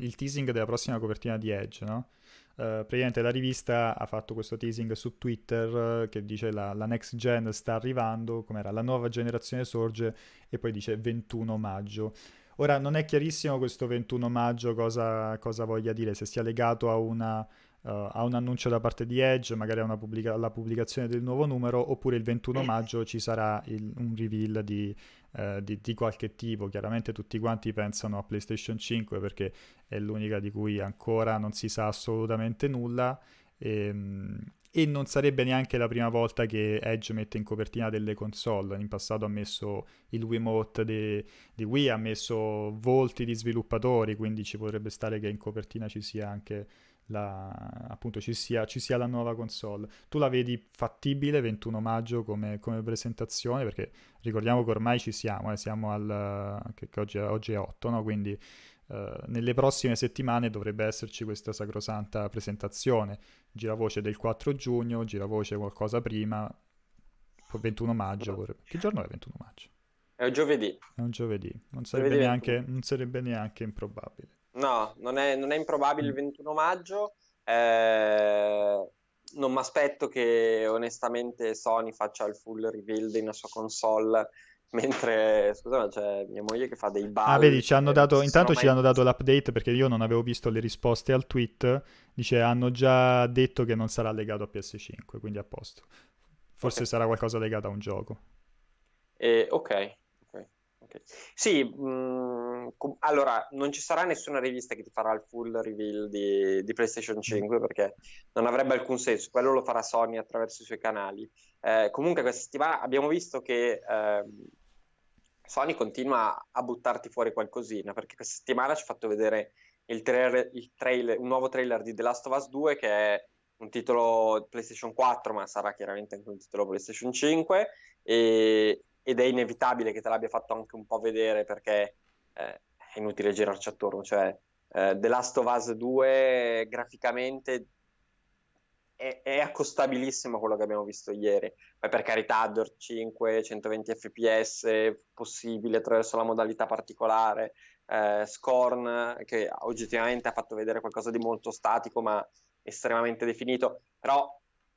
il teasing della prossima copertina di Edge, no? Uh, praticamente la rivista ha fatto questo teasing su Twitter uh, che dice la, la, next gen sta arrivando, com'era, la nuova generazione sorge e poi dice 21 maggio. Ora non è chiarissimo questo 21 maggio cosa, cosa voglia dire, se sia legato a una uh, a un annuncio da parte di Edge, magari a pubblica- alla pubblicazione del nuovo numero, oppure il 21 maggio ci sarà il, un reveal di, uh, di, di, qualche tipo. Chiaramente tutti quanti pensano a PlayStation 5 perché è l'unica di cui ancora non si sa assolutamente nulla. E, ehm, e non sarebbe neanche la prima volta che Edge mette in copertina delle console. In passato ha messo il Wiimote di, di Wii, ha messo volti di sviluppatori, quindi ci potrebbe stare che in copertina ci sia anche la, appunto ci sia, ci sia, la nuova console. Tu la vedi fattibile 21 maggio come, come presentazione? Perché ricordiamo che ormai ci siamo, eh, siamo al... che, che oggi, oggi, è 8, no? Quindi Uh, nelle prossime settimane dovrebbe esserci questa sacrosanta presentazione. Giravoce del 4 giugno, giravoce qualcosa prima, 21 maggio. Vorrebbe... Che giorno è 21 maggio? È un giovedì. È un giovedì, non sarebbe, giovedì neanche, non sarebbe neanche, improbabile. No, non è, non è improbabile il 21 mm. maggio. Eh, non mi aspetto che onestamente Sony faccia il full reveal della sua console Mentre, scusa, c'è mia moglie che fa dei balli. Ah, vedi, ci hanno dato, intanto ci hanno dato l'update perché io non avevo visto le risposte al tweet. Dice, hanno già detto che non sarà legato a PS5, quindi a posto. Forse okay. sarà qualcosa legato a un gioco. Eh, ok, ok. Sì, mh, mm, com- allora, non ci sarà nessuna rivista che ti farà il full reveal di, di PlayStation 5 mm. perché non avrebbe alcun senso. Quello lo farà Sony attraverso i suoi canali. Eh, comunque questa settimana abbiamo visto che... Eh, Sony continua a buttarti fuori qualcosina, perché questa settimana ci ha fatto vedere il trailer, il trailer, un nuovo trailer di The Last of Us 2 che è un titolo PlayStation 4, ma sarà chiaramente anche un titolo PlayStation 5 e, ed è inevitabile che te l'abbia fatto anche un po' vedere perché eh, è inutile girarci attorno, cioè eh, The Last of Us 2 graficamente è, è, accostabilissimo quello che abbiamo visto ieri. Poi per carità, Dirt 5, 120 fps, possibile attraverso la modalità particolare, eh, Scorn, che oggettivamente ha fatto vedere qualcosa di molto statico ma estremamente definito, però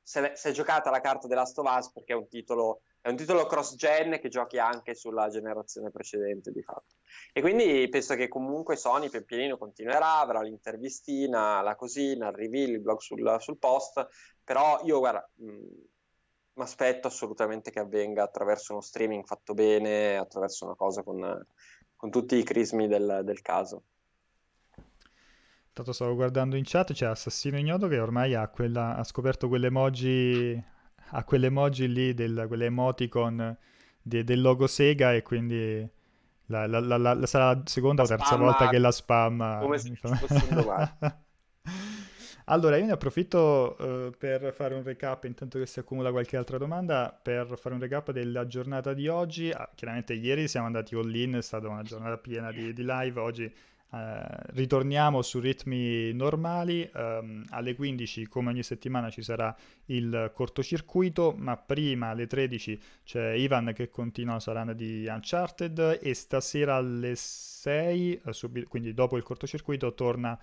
se, è giocata la carta della Last perché è un titolo è un titolo cross-gen che giochi anche sulla generazione precedente di fatto. E quindi penso che comunque Sony pian pianino continuerà, avrà l'intervistina, la cosina, il reveal, il blog sul, sul post, però io guarda, mi aspetto assolutamente che avvenga attraverso uno streaming fatto bene, attraverso una cosa con, con tutti i crismi del, del caso. Tanto stavo guardando in chat, c'è Assassino Ignoto che ormai ha, quella, ha scoperto quell'emoji a quell'emoji lì, del, quell'emoticon de, del logo Sega e quindi la, la, la, sarà la seconda o terza volta che la spam. Come se fosse Allora, io ne approfitto uh, per fare un recap, intanto che si accumula qualche altra domanda, per fare un recap della giornata di oggi. Ah, chiaramente ieri siamo andati all-in, è stata una giornata piena di, di live, oggi Uh, ritorniamo su ritmi normali, um, alle 15 come ogni settimana ci sarà il cortocircuito, ma prima alle 13 c'è Ivan che continua Sarana di Uncharted e stasera alle 6, uh, subi- quindi dopo il cortocircuito, torna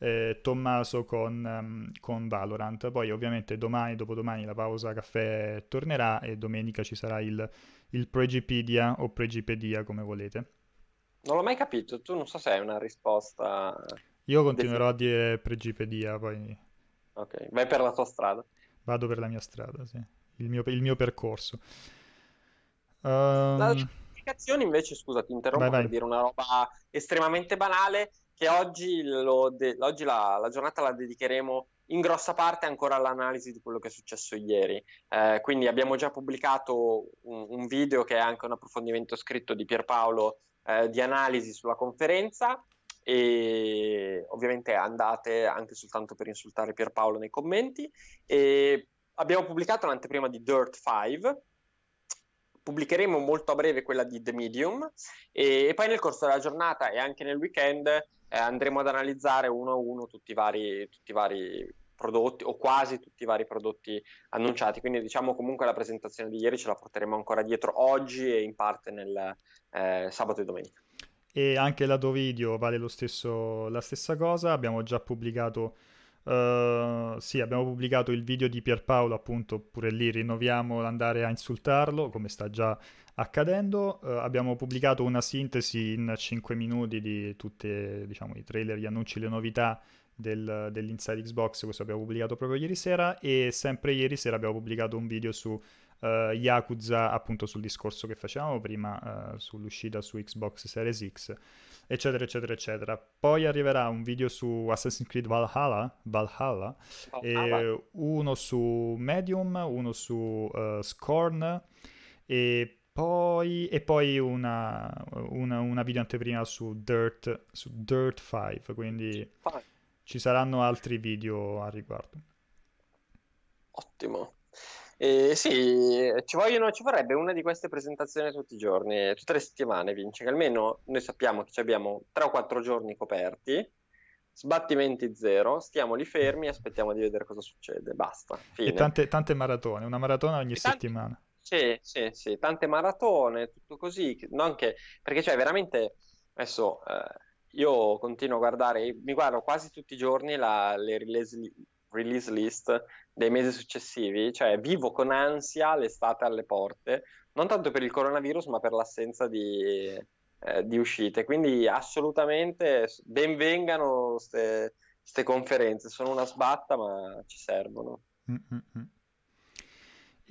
eh, Tommaso con, um, con, Valorant. Poi ovviamente domani, dopodomani la pausa caffè tornerà e domenica ci sarà il, il Pregipedia o Pregipedia come volete. Non l'ho mai capito, tu non so se hai una risposta. Io continuerò a dire pregipedia, poi... Ok, vai per la tua strada. Vado per la mia strada, sì. Il mio, il mio percorso. Um... La certificazione invece, scusa, ti interrompo vai, vai. per dire una roba estremamente banale, che oggi, de- oggi la, la, giornata la dedicheremo in grossa parte ancora all'analisi di quello che è successo ieri. Eh, quindi abbiamo già pubblicato un, un, video che è anche un approfondimento scritto di Pierpaolo eh, di analisi sulla conferenza e ovviamente andate anche soltanto per insultare Pierpaolo nei commenti. E abbiamo pubblicato l'anteprima di Dirt 5 pubblicheremo molto a breve quella di The Medium. E, e poi nel corso della giornata e anche nel weekend eh, andremo ad analizzare uno a uno tutti i vari, tutti i vari prodotti o quasi tutti i vari prodotti annunciati. Quindi diciamo comunque la presentazione di ieri ce la porteremo ancora dietro oggi e in parte nel eh, sabato e domenica. E anche lato video vale stesso, la stessa cosa, abbiamo già pubblicato Uh, sì, abbiamo pubblicato il video di Pierpaolo, appunto, pure lì rinnoviamo l'andare a insultarlo, come sta già accadendo. Uh, abbiamo pubblicato una sintesi in 5 minuti di tutti diciamo, i trailer, gli annunci, le novità del, dell'Inside Xbox, questo abbiamo pubblicato proprio ieri sera e sempre ieri sera abbiamo pubblicato un video su uh, Yakuza appunto sul discorso che facevamo prima uh, sull'uscita su Xbox Series X eccetera eccetera eccetera. Poi arriverà un video su Assassin's Creed Valhalla, Valhalla e uno su Medium uno su uh, Scorn e poi, e poi una, una, una video anteprima su Dirt, su Dirt 5 quindi ci saranno altri video a riguardo ottimo eh, sì, ci, vogliono, ci vorrebbe una di queste presentazioni tutti i giorni, tutte le settimane, Vince, che almeno noi sappiamo che abbiamo 3 o 4 giorni coperti, sbattimenti zero, stiamo lì fermi e aspettiamo di vedere cosa succede, basta. Fine. E tante, tante maratone, una maratona ogni e settimana. Sì, sì, sì, tante maratone, tutto così, non che... perché cioè veramente, adesso eh, io continuo a guardare, mi guardo quasi tutti i giorni la, le release, release list dei mesi successivi, cioè vivo con ansia l'estate alle porte, non tanto per il coronavirus, ma per l'assenza di, eh, di uscite. Quindi assolutamente benvengano queste conferenze, sono una sbatta, ma ci servono. Mm-hmm.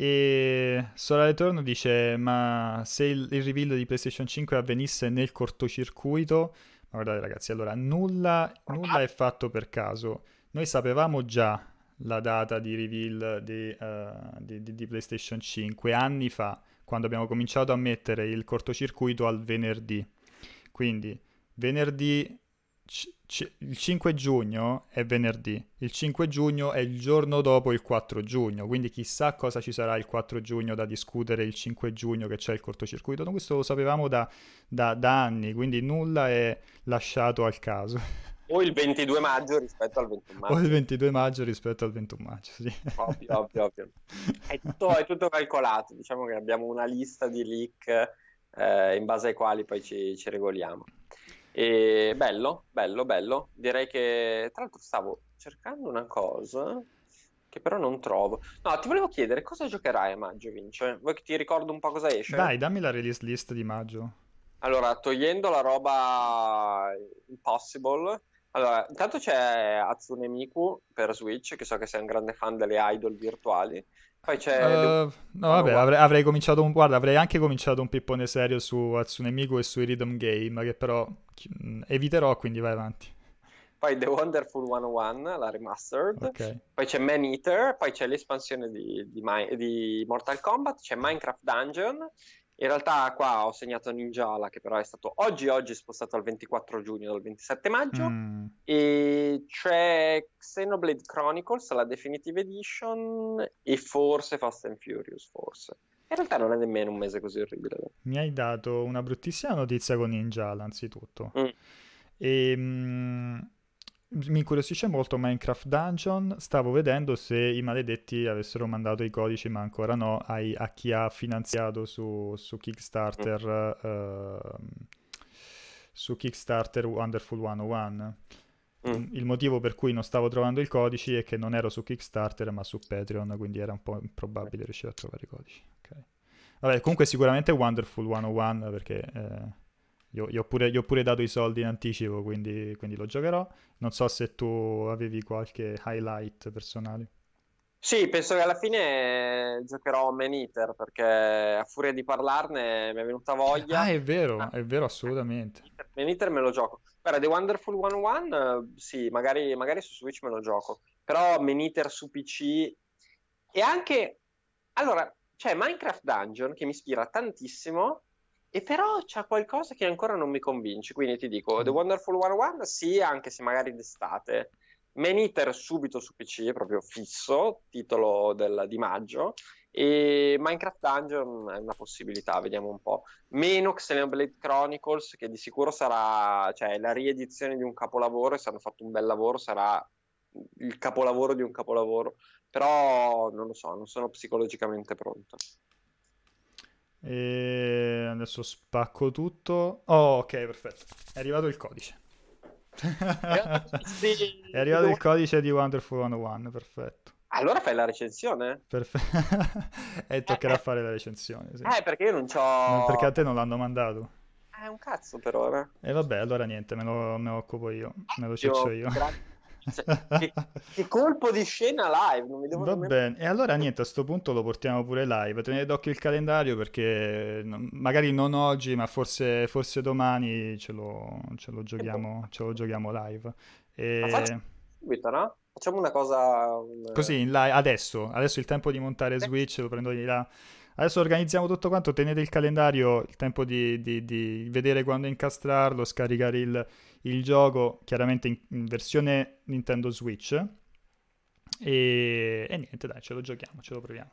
E Solare Torno dice: Ma se il, il, reveal di PlayStation 5 avvenisse nel cortocircuito, ma guardate, ragazzi, allora nulla, nulla è fatto per caso. Noi sapevamo già la data di reveal di, uh, di, di, di, PlayStation 5 anni fa, quando abbiamo cominciato a mettere il cortocircuito al venerdì. Quindi venerdì, c- il 5 giugno è venerdì, il 5 giugno è il giorno dopo il 4 giugno, quindi chissà cosa ci sarà il 4 giugno da discutere il 5 giugno che c'è il cortocircuito. No, questo lo sapevamo da, da, da anni, quindi nulla è lasciato al caso. O il 22 maggio rispetto al 21 maggio. O il 22 maggio rispetto al 21 maggio, sì. Ovvio, ovvio, ovvio. È tutto, è tutto calcolato, diciamo che abbiamo una lista di leak eh, in base ai quali poi ci, ci regoliamo. E bello, bello, bello. Direi che, tra l'altro, stavo cercando una cosa che però non trovo. No, ti volevo chiedere cosa giocherai a maggio, Vince? Vuoi che ti ricordo un po' cosa esce? Dai, dammi la release list di maggio. Allora, togliendo la roba Impossible, allora, intanto c'è Hatsune Miku per Switch, che so che sei un grande fan delle idol virtuali. Poi c'è... Uh, no, vabbè, avrei, avrei, cominciato un... Guarda, avrei anche cominciato un pippone serio su Hatsune Miku e sui Rhythm Game, che però mh, eviterò, quindi vai avanti. Poi The Wonderful 101, la remastered. Okay. Poi c'è Man Eater, poi c'è l'espansione di, di, di Mortal Kombat, c'è Minecraft Dungeon in realtà qua ho segnato Ninjala che però è stato oggi oggi spostato al 24 giugno dal 27 maggio mm. e c'è Xenoblade Chronicles, la Definitive Edition e forse Fast and Furious, forse. In realtà non è nemmeno un mese così orribile. Mi hai dato una bruttissima notizia con Ninjala, anzitutto. Mm. E, mm, mi incuriosisce molto Minecraft Dungeon. Stavo vedendo se i maledetti avessero mandato i codici, ma ancora no, ai, a chi ha finanziato su, su Kickstarter. Mm. Uh, su Kickstarter Wonderful 101. Mm. Il motivo per cui non stavo trovando i codici è che non ero su Kickstarter ma su Patreon, quindi era un po' improbabile riuscire a trovare i codici. Okay. Vabbè, comunque sicuramente Wonderful 101 perché eh, io, io, ho pure, io, ho pure, dato i soldi in anticipo, quindi, quindi, lo giocherò. Non so se tu avevi qualche highlight personale. Sì, penso che alla fine giocherò Man Eater perché a furia di parlarne mi è venuta voglia. Ah, è vero, ah. è vero, assolutamente. Man Eater me lo gioco. Guarda, The Wonderful 101, sì, magari, magari su Switch me lo gioco. Però Man Eater su PC e anche... Allora, c'è Minecraft Dungeon che mi ispira tantissimo e però c'è qualcosa che ancora non mi convince, quindi ti dico, The mm. Wonderful 101 sì, anche se magari d'estate. Man Eater subito su PC, proprio fisso, titolo del, di maggio, e Minecraft Dungeon è una possibilità, vediamo un po'. Meno Xenoblade Chronicles, che di sicuro sarà, cioè, la riedizione di un capolavoro, e se hanno fatto un bel lavoro sarà il capolavoro di un capolavoro, però non lo so, non sono psicologicamente pronto. E adesso spacco tutto. Oh, ok, perfetto. È arrivato il codice. è arrivato il codice di Wonderful 101, perfetto. Allora fai la recensione? Perfetto. e toccherà eh, fare la recensione. Sì. Eh, perché io non c'ho. perché a te non l'hanno mandato. È un cazzo per ora. E vabbè, allora niente, me lo, me lo occupo io, me lo ciccio io. Gra- Cioè, che, che, colpo di scena live, non mi devo Va nemmeno... bene, e allora niente, a questo punto lo portiamo pure live. Tenete d'occhio il calendario perché magari non oggi, ma forse, forse domani ce lo, ce lo, giochiamo, ce lo giochiamo live. E... Subito, no? Facciamo una cosa... Così, in live, adesso, adesso il tempo di montare Switch, lo prendo di là. Adesso organizziamo tutto quanto, tenete il calendario, il tempo di, di, di vedere quando incastrarlo, scaricare il, il gioco, chiaramente in, in, versione Nintendo Switch. E, e niente, dai, ce lo giochiamo, ce lo proviamo.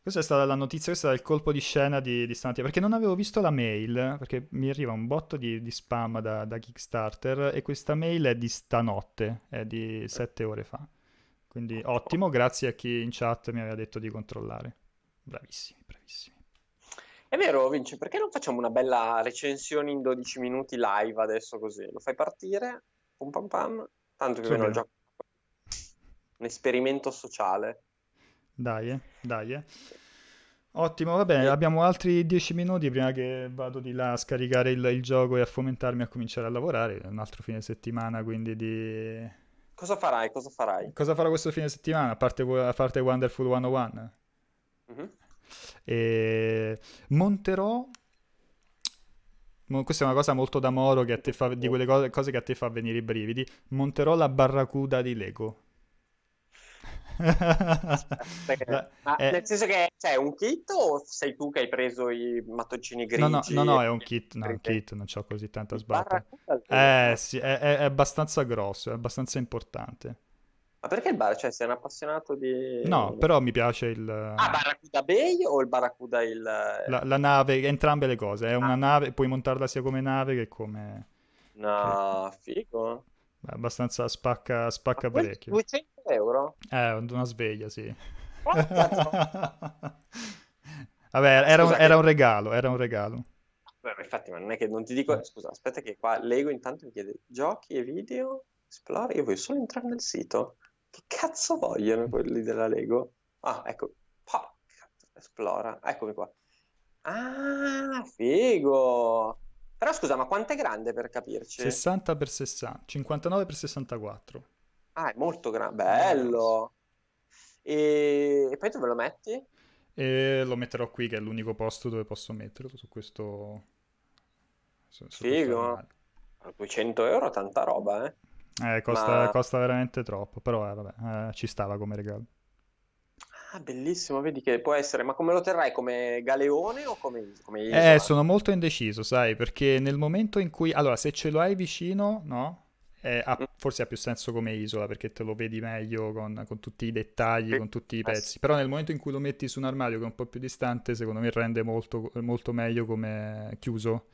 Questa è stata la notizia, questo è il colpo di scena di, di stamattina, perché non avevo visto la mail, perché mi arriva un botto di, di spam da, da, Kickstarter e questa mail è di stanotte, è di sette ore fa. Quindi ottimo, grazie a chi in chat mi aveva detto di controllare. Bravissimi, bravissimi. È vero, Vince, perché non facciamo una bella recensione in 12 minuti live adesso così? Lo fai partire, pum pam pam, tanto che viene già un esperimento sociale. Dai, eh, dai. Eh. Ottimo, va bene, abbiamo altri 10 minuti prima che vado di là a scaricare il, il, gioco e a fomentarmi a cominciare a lavorare. Un altro fine settimana, quindi di... Cosa farai? Cosa farai? Cosa farò questo fine settimana, a parte, a parte Wonderful 101? Mm-hmm. E monterò questa è una cosa molto da Moro che a te fa, di quelle cose, cose, che a te fa venire i brividi. Monterò la barracuda di Lego. Aspetta, Ma è... nel senso che c'è un kit o sei tu che hai preso i mattoncini grigi? No, no, no, no è un kit, no, un kit, non c'ho così tanta sbatta. Eh sì, è, è abbastanza grosso, è abbastanza importante. Ma perché il bar? Cioè, sei un appassionato di... No, però mi piace il... Ah, Barracuda Bay o il Barracuda il... La, la nave, entrambe le cose. È una ah. nave, puoi montarla sia come nave che come... No, che... figo. Beh, abbastanza spacca, spacca parecchio. 200 euro? Eh, una sveglia, sì. Vabbè, era, un, era un regalo, era un regalo. Beh, infatti, ma non è che non ti dico... Scusa, aspetta che qua Lego intanto mi chiede giochi e video, esplora, io voglio solo entrare nel sito. Che cazzo vogliono quelli della Lego? Ah, ecco. Pa, esplora. Eccomi qua. Ah, figo. Però scusa, ma quanto è grande per capirci? 60 x 60, 59 x 64. Ah, è molto grande. Bello. E... e poi dove lo metti? E lo metterò qui, che è l'unico posto dove posso metterlo, su questo... Su, su Figo. 200 euro, tanta roba, eh. Eh, costa, Ma... costa veramente troppo, però eh, vabbè, eh, ci stava come regalo. Ah, bellissimo, vedi che può essere, ma come lo terrai? Come galeone o come, come eh, isola? Eh, sono molto indeciso, sai, perché nel momento in cui... Allora, se ce lo hai vicino, no? Eh, ha, mm. forse ha più senso come isola perché te lo vedi meglio con, con tutti i dettagli, con tutti i pezzi. Però nel momento in cui lo metti su un armadio che è un po' più distante, secondo me rende molto, molto meglio come chiuso.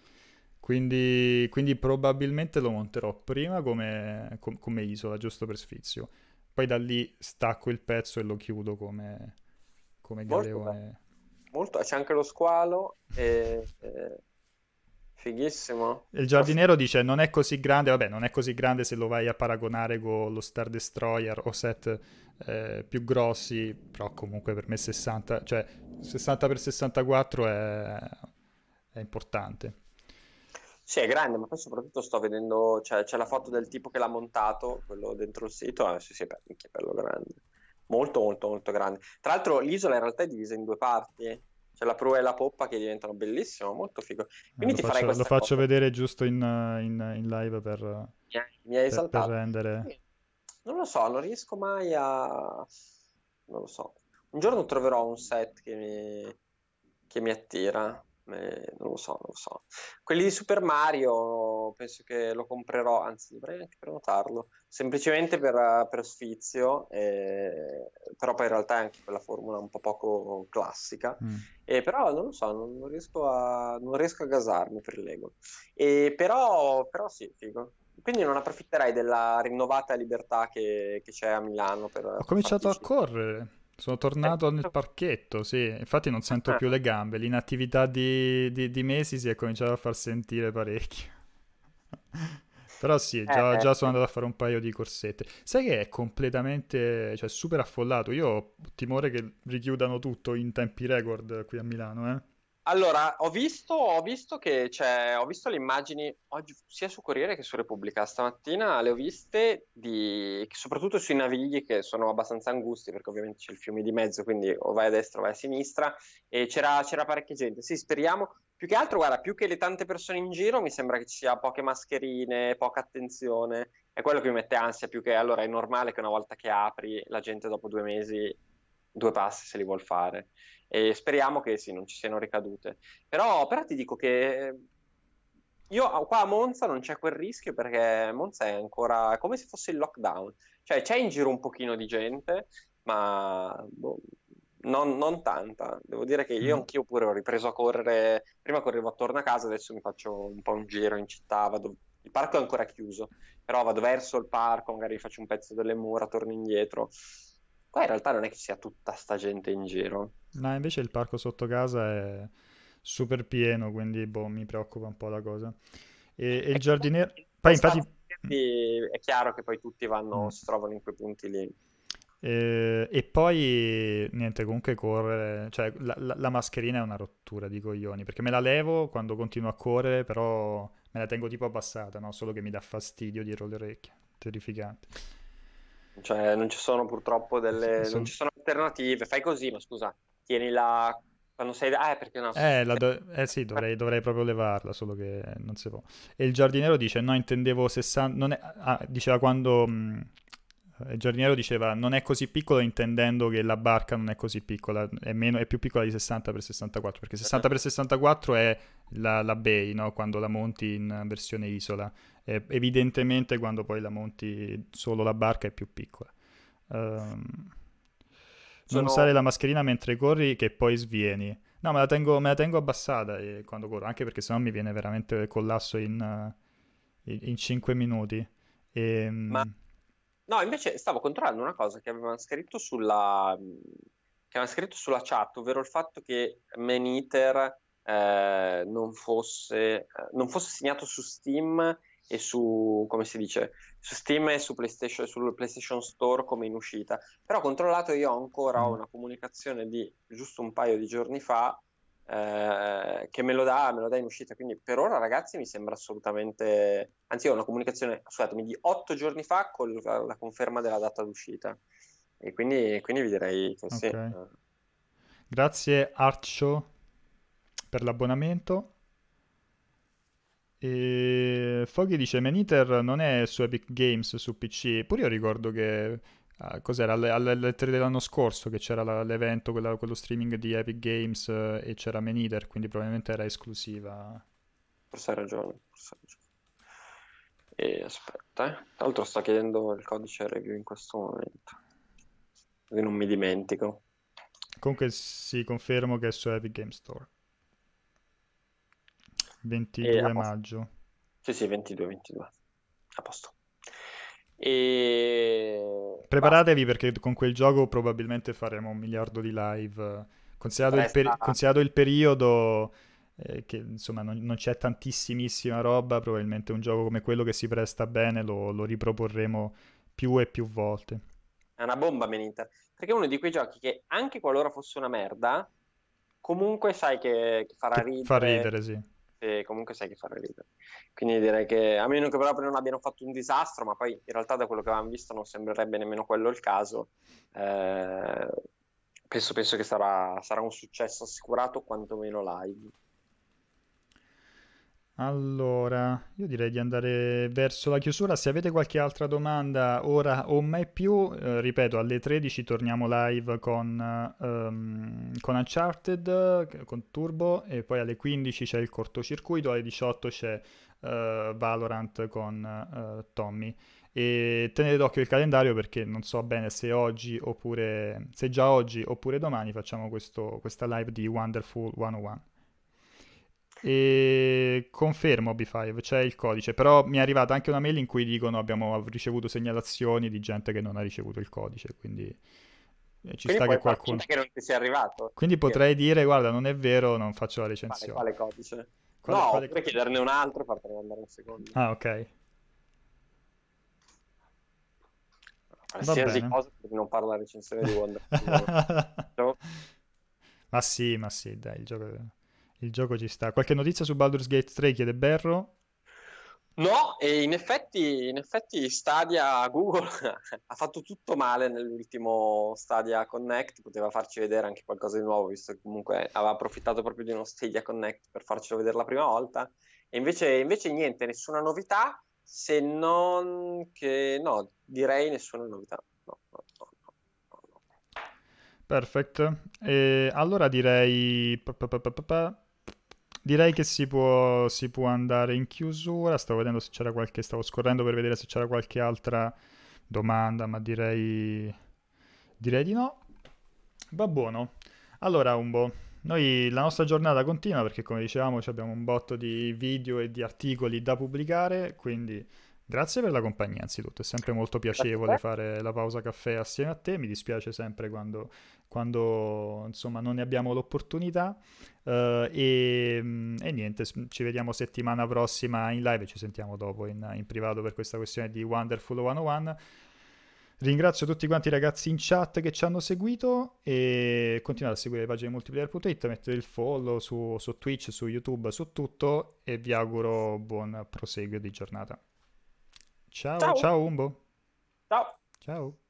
Quindi, quindi, probabilmente lo monterò prima come, com, come, isola, giusto per sfizio. Poi da lì stacco il pezzo e lo chiudo come, come galeone. Molto, c'è anche lo squalo e, e... Fighissimo. Il giardiniero dice non è così grande, vabbè non è così grande se lo vai a paragonare con lo Star Destroyer o set eh, più grossi, però comunque per me 60, cioè 60x64 è, è importante. Sì, è grande, ma poi soprattutto sto vedendo, cioè, c'è la foto del tipo che l'ha montato, quello dentro il sito, eh, sì, sì, che bello grande. Molto, molto, molto grande. Tra l'altro l'isola in realtà è divisa in due parti, c'è la prua e la poppa che diventano bellissime, molto figo. Quindi eh, ti faccio, farei Lo faccio vedere giusto in, in, in live per, mi hai per, per rendere... Non lo so, non riesco mai a... non lo so. Un giorno troverò un set che mi, che mi attira. Eh, non lo so, non lo so. Quelli di Super Mario penso che lo comprerò, anzi dovrei anche prenotarlo, semplicemente per, per sfizio, eh, però poi in realtà è anche quella formula un po' poco classica, mm. eh, però non lo so, non, non, riesco a, non, riesco a, gasarmi per Lego. E però, però sì, figo. Quindi non approfitterai della rinnovata libertà che, che c'è a Milano per... Ho cominciato a correre. Sono tornato nel parchetto, sì, infatti non sento più le gambe, l'inattività di, di, di mesi si è cominciato a far sentire parecchio. Però sì, già, eh, già, sono andato a fare un paio di corsette. Sai che è completamente, cioè super affollato. Io ho timore che richiudano tutto in tempi record qui a Milano, eh? Allora, ho visto, ho visto che c'è, ho visto le immagini oggi sia su Corriere che su Repubblica. Stamattina le ho viste di, soprattutto sui navigli che sono abbastanza angusti perché ovviamente c'è il fiume di mezzo, quindi o vai a destra o vai a sinistra e c'era, c'era parecchia gente. Sì, speriamo. Più che altro, guarda, più che le tante persone in giro, mi sembra che ci sia poche mascherine, poca attenzione. È quello che mi mette ansia, più che allora è normale che una volta che apri la gente dopo due mesi due passi se li vuol fare e speriamo che sì, non ci siano ricadute. Però, però ti dico che io qua a Monza non c'è quel rischio perché Monza è ancora come se fosse il lockdown, cioè c'è in giro un pochino di gente, ma boh, non, non, tanta. Devo dire che io mm. anch'io pure ho ripreso a correre, prima correvo attorno a casa, adesso mi faccio un po' un giro in città, vado... il parco è ancora chiuso, però vado verso il parco, magari faccio un pezzo delle mura, torno indietro. Qua in realtà non è che sia tutta sta gente in giro. No, invece il parco sotto casa è super pieno, quindi boh, mi preoccupa un po' la cosa. E, e il giardiniere... Poi infatti... È chiaro che poi tutti vanno, mm. si trovano in quei punti lì. E, e, poi niente, comunque correre, cioè la, la, la, mascherina è una rottura di coglioni perché me la levo quando continuo a correre, però me la tengo tipo abbassata, no? Solo che mi dà fastidio dietro le orecchie, terrificante. Cioè, non ci sono purtroppo delle... Sono... non ci sono alternative. Fai così, ma scusa, tieni la... Quando sei... Ah, perché no? Eh, do... eh sì, dovrei, dovrei, proprio levarla, solo che non si può. E il giardiniero dice, no, intendevo 60... Non è... ah, diceva quando... Mh il giardiniero diceva non è così piccolo intendendo che la barca non è così piccola, è, meno, è più piccola di 60x64, perché 60x64 è la, la bay, no? quando la monti in versione isola, e evidentemente quando poi la monti solo la barca è più piccola. Um, Sono... Non usare la mascherina mentre corri che poi svieni. No, me la tengo, me la tengo abbassata eh, quando corro, anche perché sennò mi viene veramente collasso in, uh, in 5 minuti. E, ehm, Ma No, invece stavo controllando una cosa che avevano scritto sulla, che avevano scritto sulla chat, ovvero il fatto che Maniter eh, non, fosse, eh, non fosse segnato su Steam e su, come si dice, su Steam e su PlayStation, sul PlayStation Store come in uscita. Però ho controllato io ho ancora mm. una comunicazione di giusto un paio di giorni fa eh, che me lo, dà, me lo dà in uscita. Quindi per ora, ragazzi, mi sembra assolutamente. Anzi, ho una comunicazione, scusatemi, di otto giorni fa con la, la conferma della data d'uscita. E quindi, quindi vi direi che sì. Okay. Grazie Arcio per l'abbonamento. E Foggy dice: Maniter non è su Epic Games su PC. Pure io ricordo che Uh, cos'era alle, alle 3 dell'anno scorso che c'era la, l'evento, quella, quello streaming di Epic Games uh, e c'era Maniter, quindi probabilmente era esclusiva. Forse hai ragione, forse hai ragione. E aspetta, eh. tra l'altro sto chiedendo il codice review in questo momento, così non mi dimentico. Comunque si confermo che è su Epic Games Store. 22 maggio. Sì, sì, 22, 22. A posto. E... Preparatevi perché con quel gioco probabilmente faremo un miliardo di live. Considerato, il, peri- considerato il, periodo eh, che insomma non, non, c'è tantissimissima roba, probabilmente un gioco come quello che si presta bene lo, lo riproporremo più e più volte. È una bomba Meninter, perché è uno di quei giochi che anche qualora fosse una merda, comunque sai che, che farà che ridere. Fa ridere, sì e comunque sai che fare ridere. Quindi direi che a meno che proprio non abbiano fatto un disastro, ma poi in realtà da quello che avevamo visto non sembrerebbe nemmeno quello il caso, eh, penso, penso, che sarà, sarà un successo assicurato quantomeno live. Allora, io direi di andare verso la chiusura. Se avete qualche altra domanda ora o mai più, eh, ripeto, alle 13 torniamo live con, um, con Uncharted, con Turbo, e poi alle 15 c'è il cortocircuito, alle 18 c'è uh, Valorant con uh, Tommy. E tenete d'occhio il calendario perché non so bene se oggi oppure se già oggi oppure domani facciamo questo, questa live di Wonderful 101. E confermo B5, c'è il codice, però mi è arrivata anche una mail in cui dicono abbiamo ricevuto segnalazioni di gente che non ha ricevuto il codice, quindi eh, ci quindi sta che qualcuno... che non ti sia arrivato. Quindi potrei dire, guarda, non è vero, non faccio la recensione. Quale, quale codice? Quale, no, quale... potrei chiederne un altro e fartene mandare un secondo. Ah, ok. Qualsiasi cosa per non fare la recensione di Wonder. ma sì, ma sì, dai, il gioco il gioco ci sta. Qualche notizia su Baldur's Gate 3 chiede Berro? No, e in effetti, in effetti Stadia Google ha fatto tutto male nell'ultimo Stadia Connect, poteva farci vedere anche qualcosa di nuovo, visto che comunque aveva approfittato proprio di uno Stadia Connect per farcelo vedere la prima volta. E invece, invece niente, nessuna novità, se non che no, direi nessuna novità. No, no, no, no, no. Perfetto. E allora direi... pa, pa, pa. Direi che si può, si può andare in chiusura. Stavo vedendo se c'era qualche... Stavo scorrendo per vedere se c'era qualche altra domanda, ma direi... Direi di no. Va buono. Allora, Umbo, noi la nostra giornata continua perché come dicevamo abbiamo un botto di video e di articoli da pubblicare, quindi grazie per la compagnia anzitutto, è sempre molto piacevole fare la pausa caffè assieme a te, mi dispiace sempre quando, quando insomma non ne abbiamo l'opportunità. Uh, e, e, niente, ci vediamo settimana prossima in live. E ci sentiamo dopo in, in privato per questa questione di Wonderful 101. Ringrazio tutti quanti i ragazzi in chat che ci hanno seguito e continuate a seguire le pagine multiplayer.it, mettete il follow su, su Twitch, su YouTube, su tutto e vi auguro buon proseguio di giornata. Ciao, ciao, ciao Umbo. Ciao. Ciao.